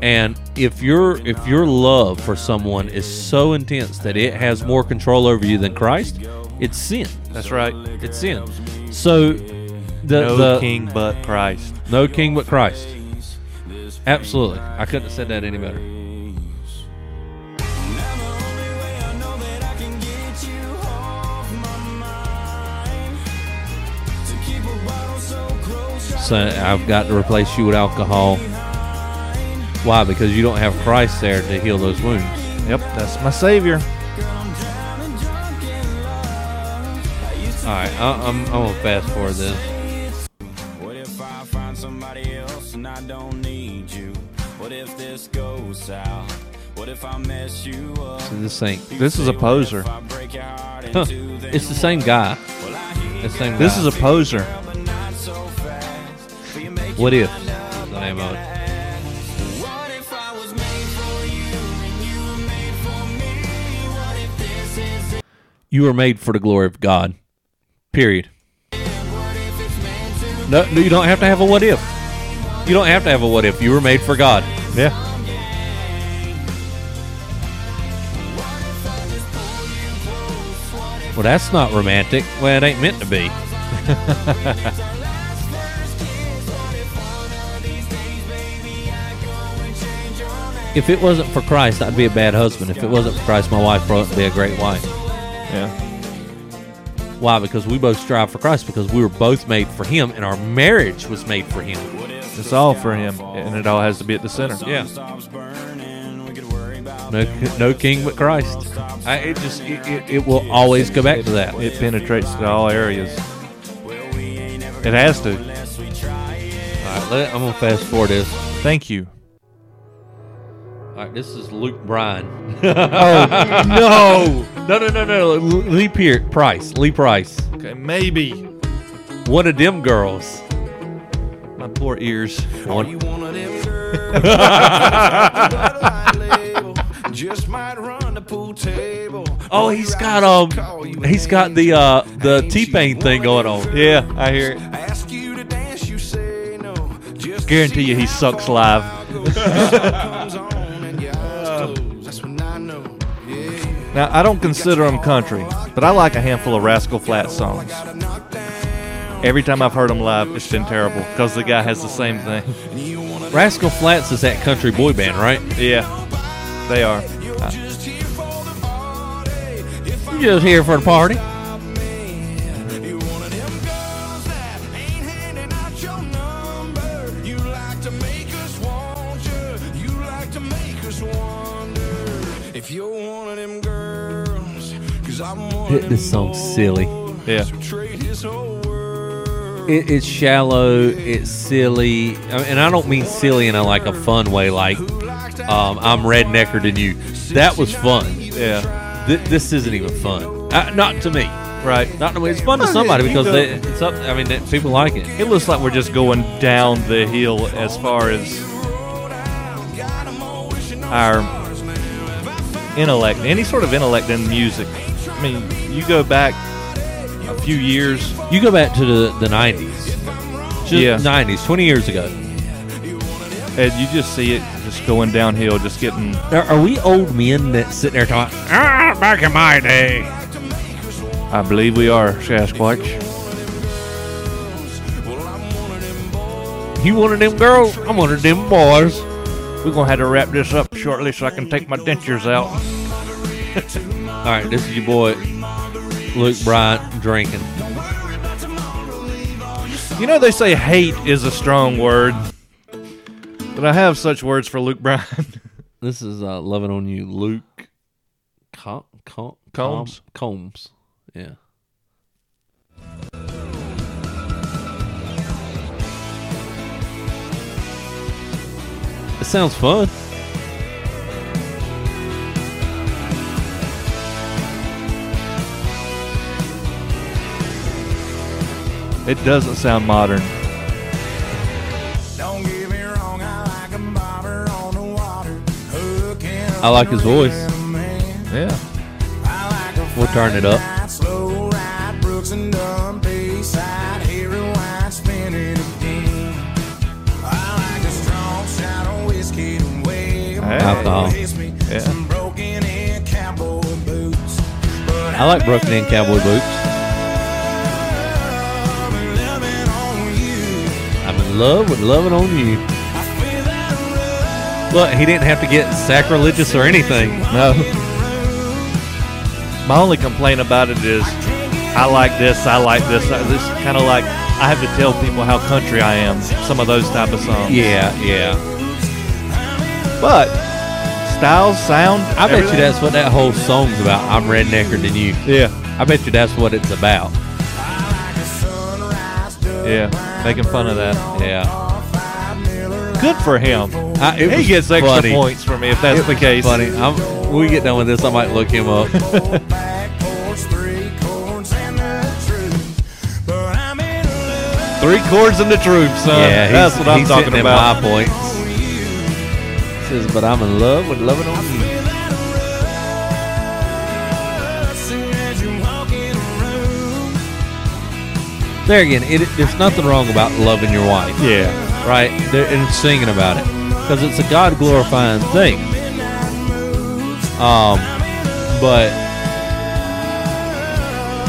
And if your if your love for someone is so intense that it has more control over you than Christ, it's sin. That's right. It's sin. So the no the king but Christ. no king but Christ. Absolutely. I couldn't have said that any better. So I've got to replace you with alcohol. Why? Because you don't have Christ there to heal those wounds. Yep, that's my savior. All right, I, I'm, I'm gonna fast forward this. What if I find somebody else and I don't need you? What if this goes south? What if I mess you up? So this ain't. This is a poser. If I break your heart Huh, it's the same guy. The same guy. This is a poser. but not so fast. Will you make What if? Is the name of it. I was made for you were made for me? What if this is it? You are made for the glory of God. Period. What if it's meant to No, no, you don't have to have a what if. You don't have to have a what if. You were made for God. Yeah. Well, that's not romantic. Well, it ain't meant to be. if it wasn't for Christ, I'd be a bad husband. If it wasn't for Christ, my wife wouldn't be a great wife. Yeah. Why? Because we both strive for Christ. Because we were both made for Him, and our marriage was made for Him. It's all for him, and it all has to be at the center. Yeah. No, no king but Christ. I, it just it, it, it will always go back to that. It penetrates to all areas. It has to. All right, let, I'm gonna fast forward this. Thank you. All right, this is Luke Bryan. oh no, no, no, no, no! Lee Pier- Price, Lee Price, Okay, maybe. one of them girls. My poor ears. One, Just might run the pool table. oh, he's got um, he's got the uh the T Pain thing going on. Yeah, I hear it. Ask you to dance, you say no. Just Guarantee you he sucks live. Now, I don't consider them country, but I like a handful of Rascal Flatts songs. Every time I've heard them live, it's been terrible because the guy has the same thing. Rascal Flatts is that country boy band, right? yeah, they are. You just here for the party. I'm one of them This song's silly. Yeah. boys. Trade his whole world. It, it's shallow. It's silly, and I don't mean silly in a like a fun way. Like um, I'm rednecker than you. That was fun. Yeah. Th- this isn't even fun. Uh, not to me. Right. Not to me. It's fun to somebody because they, it's up. I mean, that people like it. It looks like we're just going down the hill as far as our intellect, any sort of intellect in music. I mean, you go back a few years. You go back to the the '90s. Just Yeah. '90s, 20 years ago. And you just see it just going downhill, just getting. Are, are we old men that sit there talking? Ah, back in my day. I believe we are Sasquatch. You one of them girls? I'm one of them boys. We're gonna have to wrap this up shortly so I can take my dentures out. All right, this is your boy Luke Bryant drinking. You know they say hate is a strong word, but I have such words for Luke Bryan. This is uh, loving on you, Luke Com- Com- Combs? Combs. Yeah. It sounds fun. It doesn't sound modern. Don't get me wrong, I like a bobber on the water. I like his voice. Yeah. I like a We'll turn it up. Night Slow ride, Brooks and Dunn, B-side, here rewind, spin it again. I like a strong shot of whiskey to wake up. Alcohol. Yeah. some broken in cowboy boots. But I like broken in cowboy boots. Love with loving on you. I feel that rush. Look, he didn't have to get sacrilegious or anything. No. My only complaint about it is I like this, I like this. I- This kind of like I have to tell people how country I am. Some of those type of songs. Yeah, yeah. But styles, sound. I bet you that's what that whole song's about. I'm rednecker than you. Yeah. I bet you that's what it's about. Yeah. Making fun of that. Yeah. Good for him. I, it He was gets extra funny. points for me if that's It the was case. Funny. I'm, when we get done with this, I might look him up. Three chords and the truth. In love. Three chords and the troops, son. yeah, that's he's, what I'm he's talking hitting about. My points. Says, but I'm in love with loving on you. There again, it, there's nothing wrong about loving your wife, Yeah. right? There, and singing about it because it's a God glorifying thing. Um, but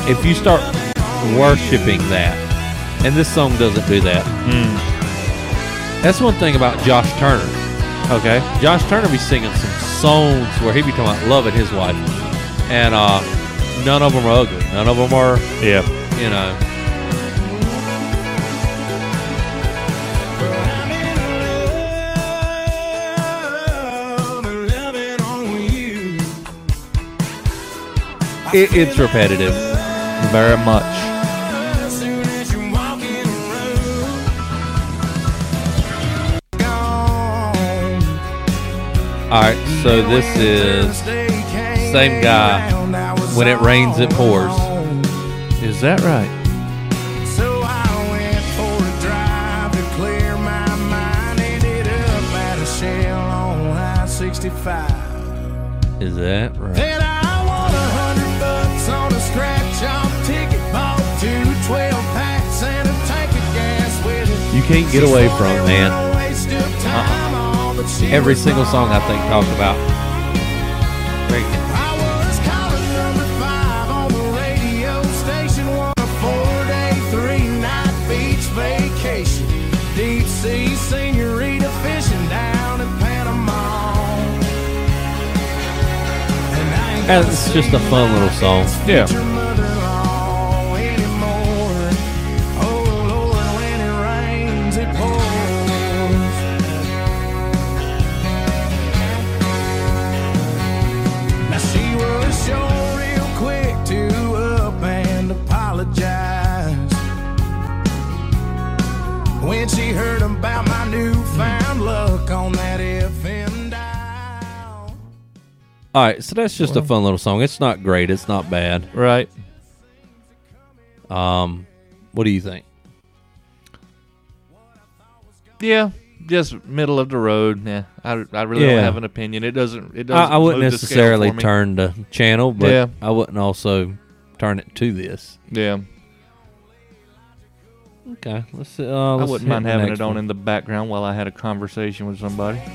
if you start worshiping that, and this song doesn't do that, Mm. that's one thing about Josh Turner. Okay. Josh Turner be singing some songs where he be talking about loving his wife, and uh, none of them are ugly. None of them are, Yeah. you know. It, it's repetitive. Very much. All right, so this is same guy. When it rains, it pours. Is that right? Can't get away from man. Uh-uh. Every single song I think talks about. And it's just a fun little song. Yeah. When she heard about my newfound luck on that FM dial. All right, so that's just a fun little song. It's not great. It's not bad. Right. Um, what do you think? Yeah. Just middle of the road. Yeah. I, I really Yeah. don't have an opinion. It doesn't. It doesn't. I wouldn't move the scale necessarily for me. turn the channel, but Yeah. I wouldn't also turn it to this. Yeah. Okay, let's. Uh, I let's wouldn't hit mind the having next it on one. in the background while I had a conversation with somebody.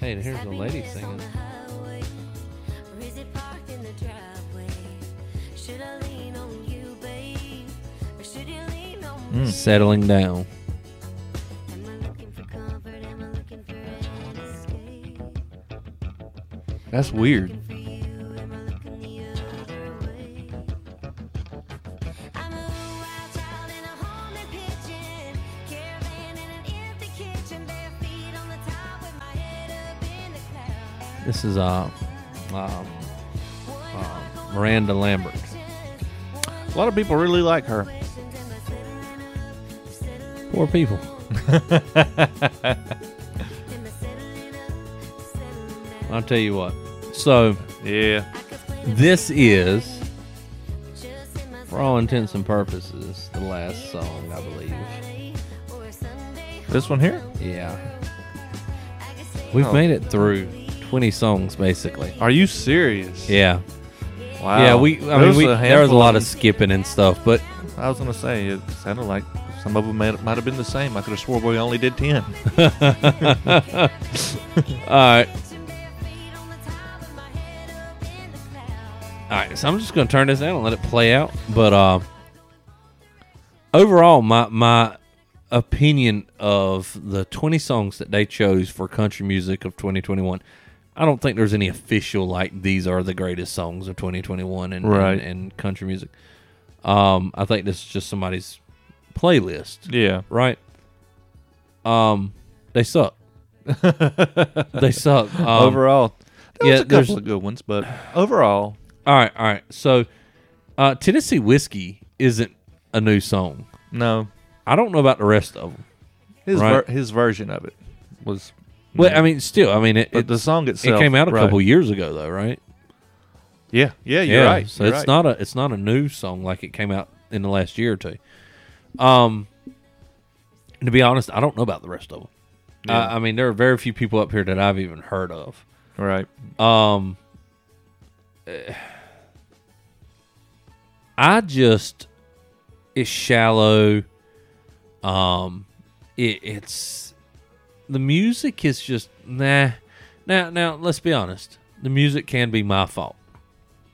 Hey, here's a lady singing. Mm. Settling down. That's weird. This is uh, um, uh, Miranda Lambert. A lot of people really like her. Poor people. I'll tell you what. So Yeah. this is, for all intents and purposes, the last song, I believe. This one here? Yeah. We've Oh. made it through 20 songs basically. Are you serious? Yeah. Wow. Yeah, we I There mean was we there was a handful lot of them. skipping and stuff, but I was gonna say it sounded like some of them might, might have been the same. I could have swore we only did ten. all right. All right, so I'm just going to turn this down and let it play out. But uh, overall, my my opinion of the 20 songs that they chose for country music of 2021, I don't think there's any official like these are the greatest songs of 2021 and Right. and, and country music. Um, I think this is just somebody's playlist, Yeah. right? Um, they suck. they suck. Um, overall, there yeah, a there's- couple of good ones, but overall, All right, all right. So, uh, Tennessee Whiskey isn't a new song. no. I don't know about the rest of them. His Right. ver- his version of it was. Well, I mean, still, I mean, it, but it, the song itself it came out a right. couple years ago, though, right? Yeah, yeah, you're yeah. right. So you're it's right. not a it's not a new song like it came out in the last year or two. Um, to be honest, I don't know about the rest of them. Yeah. I, I mean, there are very few people up here that I've even heard of. right. Um, eh, I just it's shallow. Um, it, it's the music is just nah. Now, now let's be honest. The music can be my fault,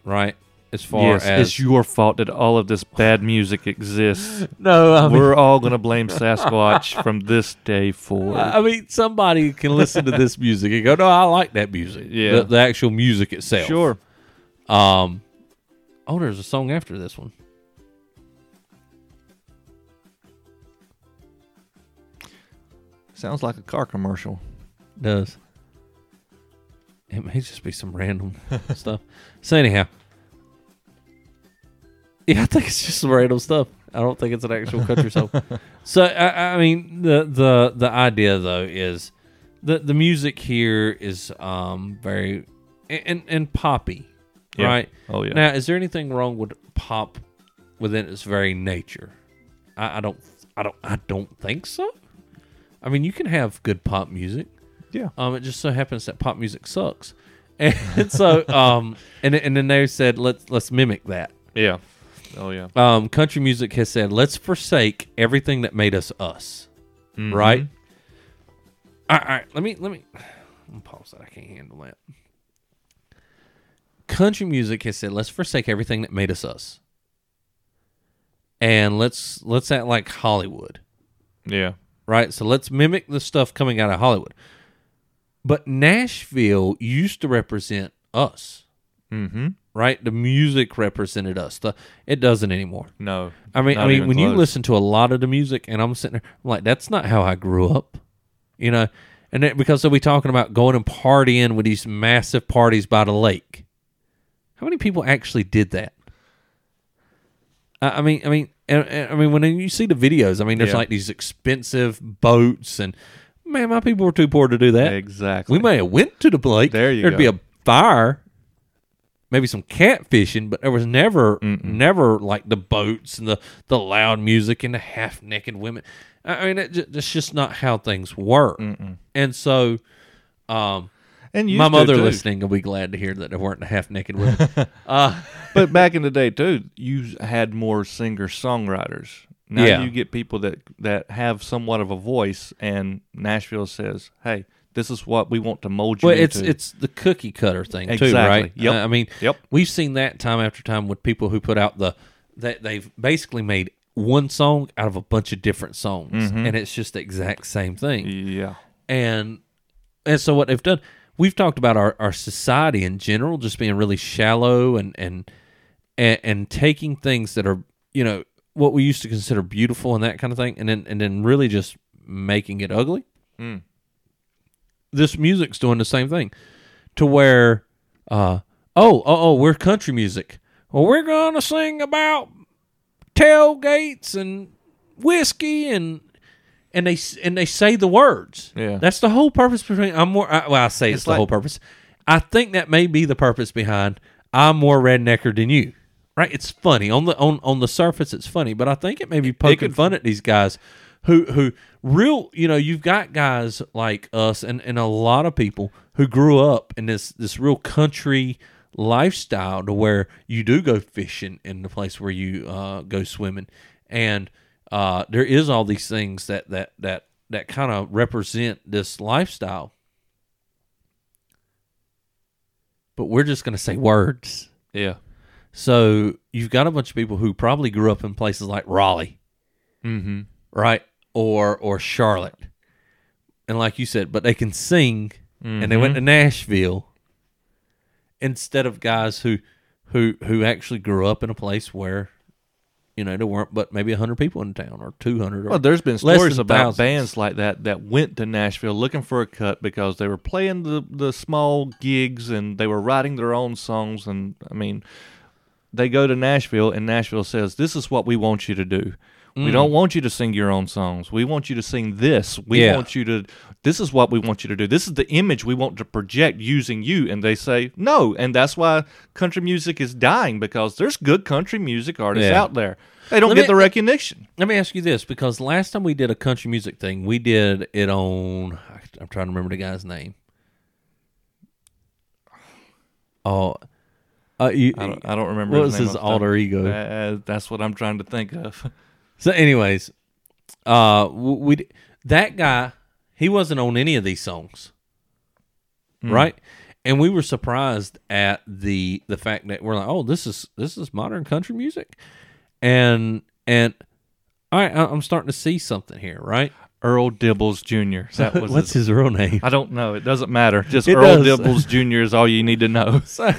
right? as far yes, as it's your fault that all of this bad music exists. no. I mean, We're all gonna blame Sasquatch from this day forward. I mean, somebody can listen to this music and go, "No, I like that music." Yeah. the, the actual music itself. sure. Um. Oh, there's a song after this one. Sounds like a car commercial. does. It may just be some random stuff. So anyhow, yeah, I think it's just some random stuff. I don't think it's an actual country song. So I, I mean, the the the idea though is the the music here is um very and and poppy, Yeah. right? Oh yeah. Now, is there anything wrong with pop within its very nature? I, I don't, I don't, I don't think so. I mean, you can have good pop music. yeah. Um, it just so happens that pop music sucks, and so um, and and then they said let's let's mimic that. Yeah. Oh yeah. Um, country music has said let's forsake everything that made us us. Mm-hmm. Right. All right, all right. Let me let me. Pause that. I can't handle that. Country music has said let's forsake everything that made us us, and let's let's act like Hollywood Yeah. Right? So let's mimic the stuff coming out of Hollywood. But Nashville used to represent us, Mm-hmm. right? The music represented us. The it doesn't anymore. No. I mean, I mean, when you listen to a lot of the music, and I'm sitting there, I'm like, that's not how I grew up, you know. And then, because they'll be talking about going and partying with these massive parties by the lake. How many people actually did that? I, I mean, I mean, and, and- I mean, when you see the videos, I mean, there's Yeah. like these expensive boats, and man, my people were too poor to do that. Exactly. We may have went to the lake. There you There'd be a fire, maybe some catfishing, but there was never, never like the boats and the the loud music and the half naked women. I mean, it, that's just not how things work. And so, um, and my mother too. listening will be glad to hear that there weren't half naked women. uh, But back in the day too, you had more singer songwriters. Now Yeah. you get people that that have somewhat of a voice, and Nashville says, "Hey, this is what we want to mold you well, it's into." it's the cookie cutter thing too, right? Yep. Uh, I mean, Yep. we've seen that time after time with people who put out the that they've basically made one song out of a bunch of different songs, Mm-hmm. and it's just the exact same thing. yeah, And and so what they've done, we've talked about our, our society in general just being really shallow and and and, and taking things that are you know what we used to consider beautiful and that kind of thing, and then and then really just making it ugly. This music's doing the same thing, to where, uh, oh, oh, oh, we're country music. Well, we're gonna sing about tailgates and whiskey and and they and they say the words. Yeah. that's the whole purpose between. I'm more. I, well, I say it's, It's the like- whole purpose. I think that may be the purpose behind. I'm more rednecker than you. Right? It's funny on the on on the surface. It's funny, but I think it may be poking could- fun at these guys who who real. You know, you've got guys like us and and a lot of people who grew up in this this real country lifestyle to where you do go fishing in the place where you uh, go swimming and uh, there is all these things that that that that kind of represent this lifestyle. But we're just going to say words. Yeah, so you've got a bunch of people who probably grew up in places like Raleigh. Mm-hmm. right? Or or Charlotte. And like you said but they can sing and they went to Nashville instead of guys who who who actually grew up in a place where you know there weren't but maybe 100 people in town or 200 or Well, there's been stories about thousands. bands like that that went to Nashville looking for a cut because they were playing the the small gigs and they were writing their own songs. And I mean, they go to Nashville and Nashville says, "This is what we want you to do. We don't want you to sing your own songs. We want you to sing this. We Mm. Yeah. want you to. This is what we want you to do. This is the image we want to project using you." And they say no, and that's why country music is dying because there's good country music artists Yeah. out there. They don't Let get me- the recognition. Let me ask you this, because last time we did a country music thing, we did it on. I'm trying to remember the guy's name. Oh, uh, you, I don't, I don't remember. what his was name his off the top. alter ego? Uh, that's what I'm trying to think of. So, anyways, uh, we that guy he wasn't on any of these songs, Hmm. right? and we were surprised at the the fact that we're like, oh, this is this is modern country music, and and all right, I- I'm starting to see something here, right? Earl Dibbles Jr. That was What's his real name? I don't know. It doesn't matter. Just It Earl does. Dibbles Jr. is all you need to know. so,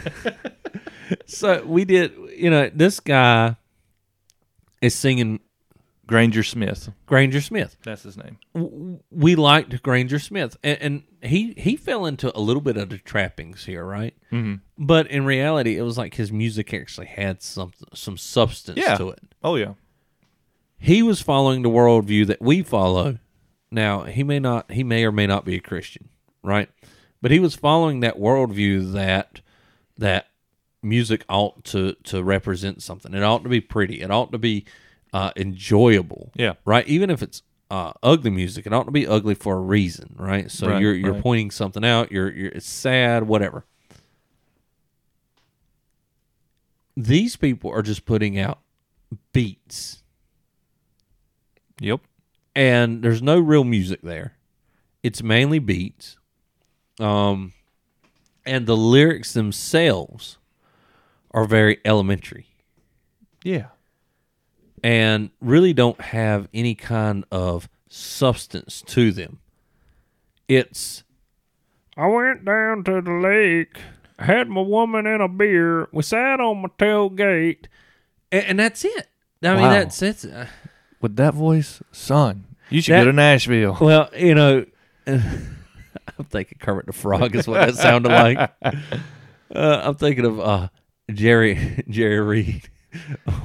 so we did, you know, this guy is singing Granger Smith. Granger Smith. That's his name. w- we liked Granger Smith, and, and he he fell into a little bit of the trappings here, right? Mm-hmm. But in reality, it was like his music actually had some some substance Yeah. to it. Oh yeah. He was following the worldview that we follow. Now he may not, he may or may not be a Christian, right? But he was following that worldview that that music ought to to represent something. It ought to be pretty. It ought to be uh, enjoyable. Yeah. Right. Even if it's uh, ugly music, it ought to be ugly for a reason. Right. So Right, you're you're right. pointing something out. You're you're it's sad. Whatever. These people are just putting out beats, Yep. and there's no real music there. It's mainly beats. Um, and the lyrics themselves are very elementary Yeah. And really don't have any kind of substance to them. It's I went down to the lake, had my woman and a beer, we sat on my tailgate, and, and that's it. I mean, Wow. that's it's. Uh, With that voice, son, you should That- go to Nashville. well, you know, I'm thinking Kermit the Frog is what that sounded like. Uh, I'm thinking of uh, Jerry Jerry Reed,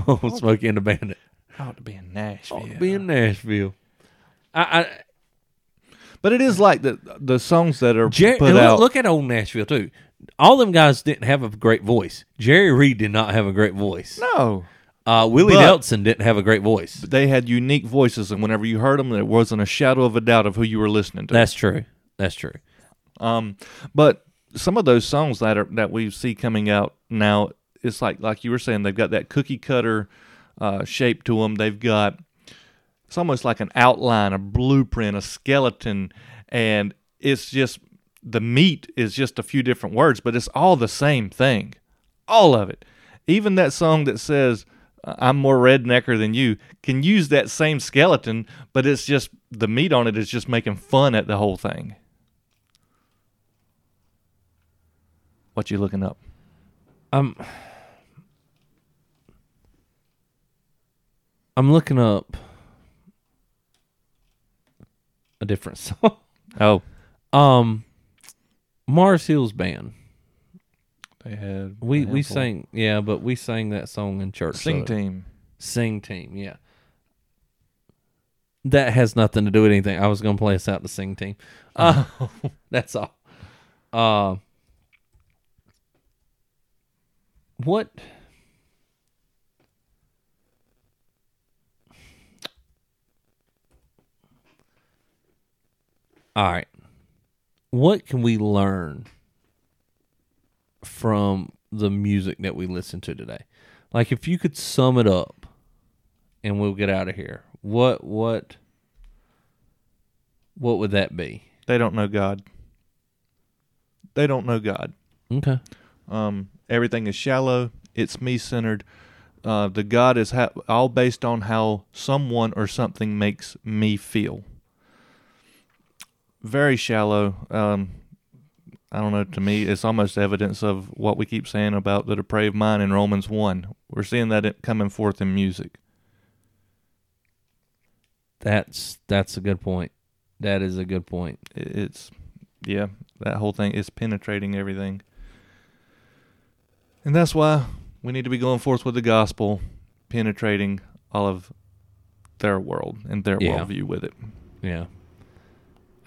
oh, Smokey and the Bandit. I ought to be in Nashville. Ought to be in Nashville. I, I But it is like the the songs that are Jerry, put look, out. look at old Nashville too. All them guys didn't have a great voice. Jerry Reed did not have a great voice. no, Uh, Willie But- Nelson didn't have a great voice. they had unique voices, and whenever you heard them, there wasn't a shadow of a doubt of who you were listening to. That's true. That's true. Um, but some of those songs that are that we see coming out now, it's like like you were saying, they've got that cookie cutter uh, shape to them. They've got it's almost like an outline, a blueprint, a skeleton, and it's just the meat is just a few different words, but it's all the same thing, all of it. Even that song that says. I'm more rednecker than you. Can use that same skeleton, but it's just the meat on it is just making fun at the whole thing. What you looking up? I'm I'm looking up a different song. Oh, Um, Mars Hills Band. they had We a we handful. sang yeah, but we sang that song in church. sing so- team. Sing team, yeah. That has nothing to do with anything. I was gonna play us out the sing team. Uh, that's all. Uh, what? All right. What can we learn from the music that we listen to today? Like if you could sum it up and we'll get out of here. What what what would that be? They don't know God. They don't know God. Okay. Um, everything is shallow. It's me centered. Uh, the God is ha- all based on how someone or something makes me feel. Very shallow. Um, I don't know. To me, it's almost evidence of what we keep saying about the depraved mind in Romans one. We're seeing that it coming forth in music. That's that's a good point. That is a good point. It's yeah, that whole thing is penetrating everything. And that's why we need to be going forth with the gospel, penetrating all of their world and their Yeah. worldview with it. Yeah.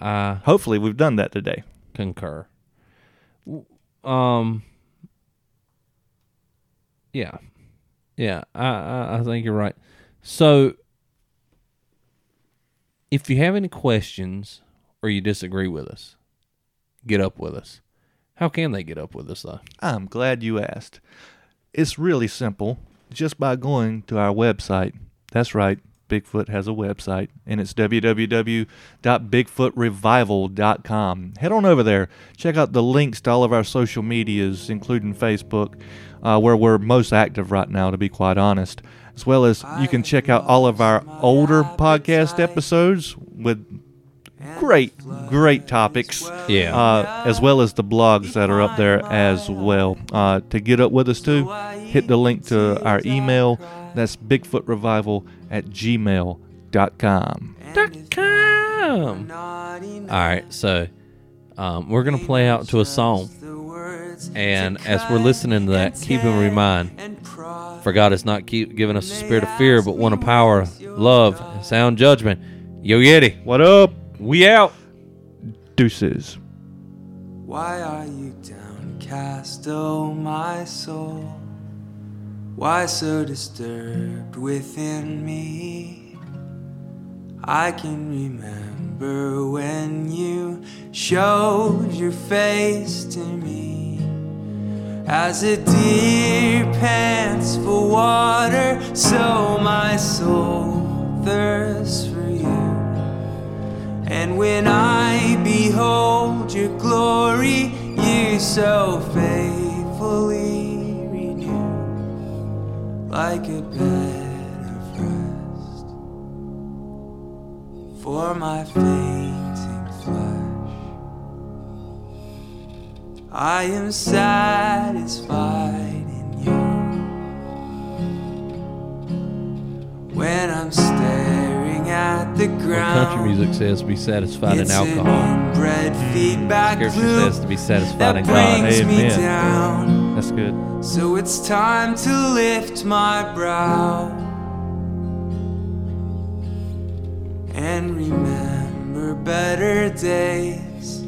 I Hopefully, we've done that today. concur. W- Um Yeah. Yeah, I, I I think you're right. So if you have any questions or you disagree with us, get up with us. How can they get up with us though? I'm glad you asked. It's really simple. Just by going to our website. That's right, Bigfoot has a website, and it's www.bigfootrevival.com. Head on over there. Check out the links to all of our social medias, including Facebook, uh, where we're most active right now, to be quite honest. As well as you can check out all of our older podcast episodes with great, great topics. Yeah. Uh, as well as the blogs that are up there as well. Uh, to get up with us too, hit the link to our email. That's Bigfootrevival at gmail.com. com. All right, so um, we're gonna play out to a song, and as we're listening to that, keep in mind, for God has not keep giving us a spirit of fear, but one of power, love, and sound judgment. Yo Yeti, What up? we out. Deuces. Why are you downcast, oh my soul? Why so disturbed within me? I can remember when you showed your face to me. As a deer pants for water, so my soul thirsts for you. And when I behold your glory, you so faithfully like a bed of rest for my fainting flesh. I am satisfied in you when I'm staring at the Well, ground. country music says to be satisfied in It's an alcohol. inbred hmm. feedback Scripture says to be satisfied in God. me Amen. Down. That's good. So it's time to lift my brow and remember better days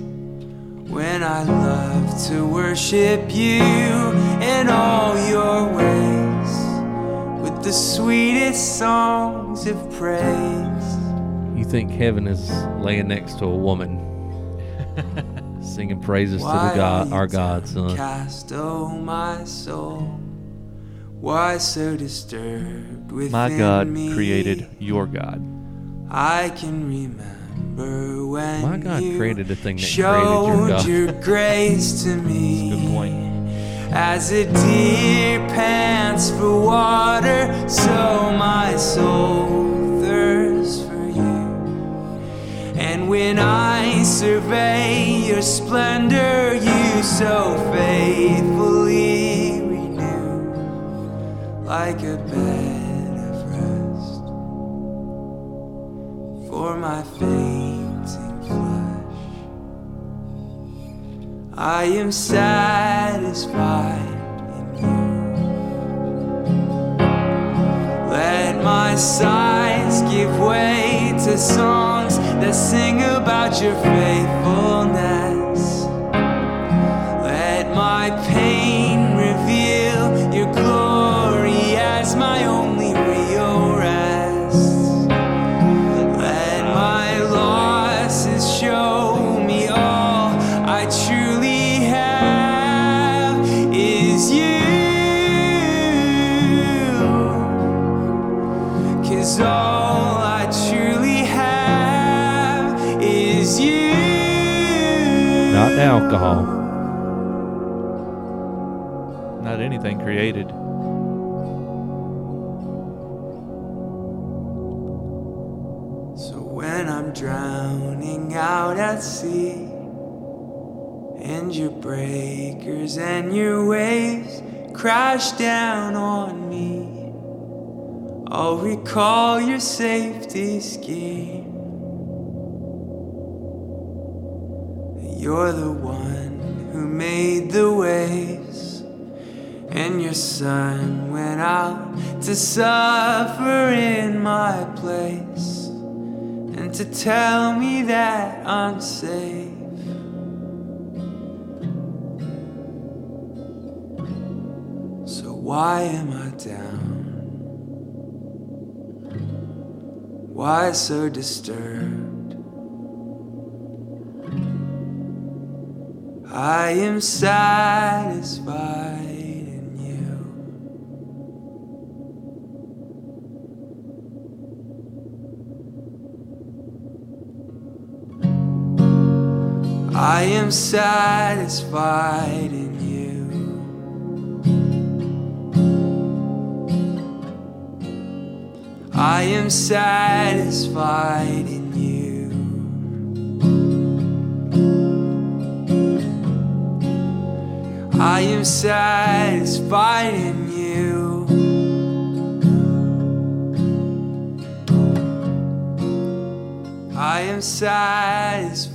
when I love to worship you in all your ways with the sweetest songs of praise. You think heaven is laying next to a woman, singing praises to the God, our God, son. Cast, oh my soul. Why so disturbed within My God me? created your God. I can remember when My God you created the thing that showed created your God. your grace to me. Good point. As a deer pants for water, so my soul thirsts for you. And when I survey your splendor, you so faithfully renew like a bed of rest for my fainting flesh. I am satisfied in you. Let my sighs give way to songs that sing about your faithfulness. Let my I'll your safety scheme. You're the one who made the waves, and your son went out to suffer in my place and to tell me that I'm safe. So why am I down? Why so disturbed? I am satisfied in you. I am satisfied in I am satisfied in you. I am satisfied in you. I am satisfied.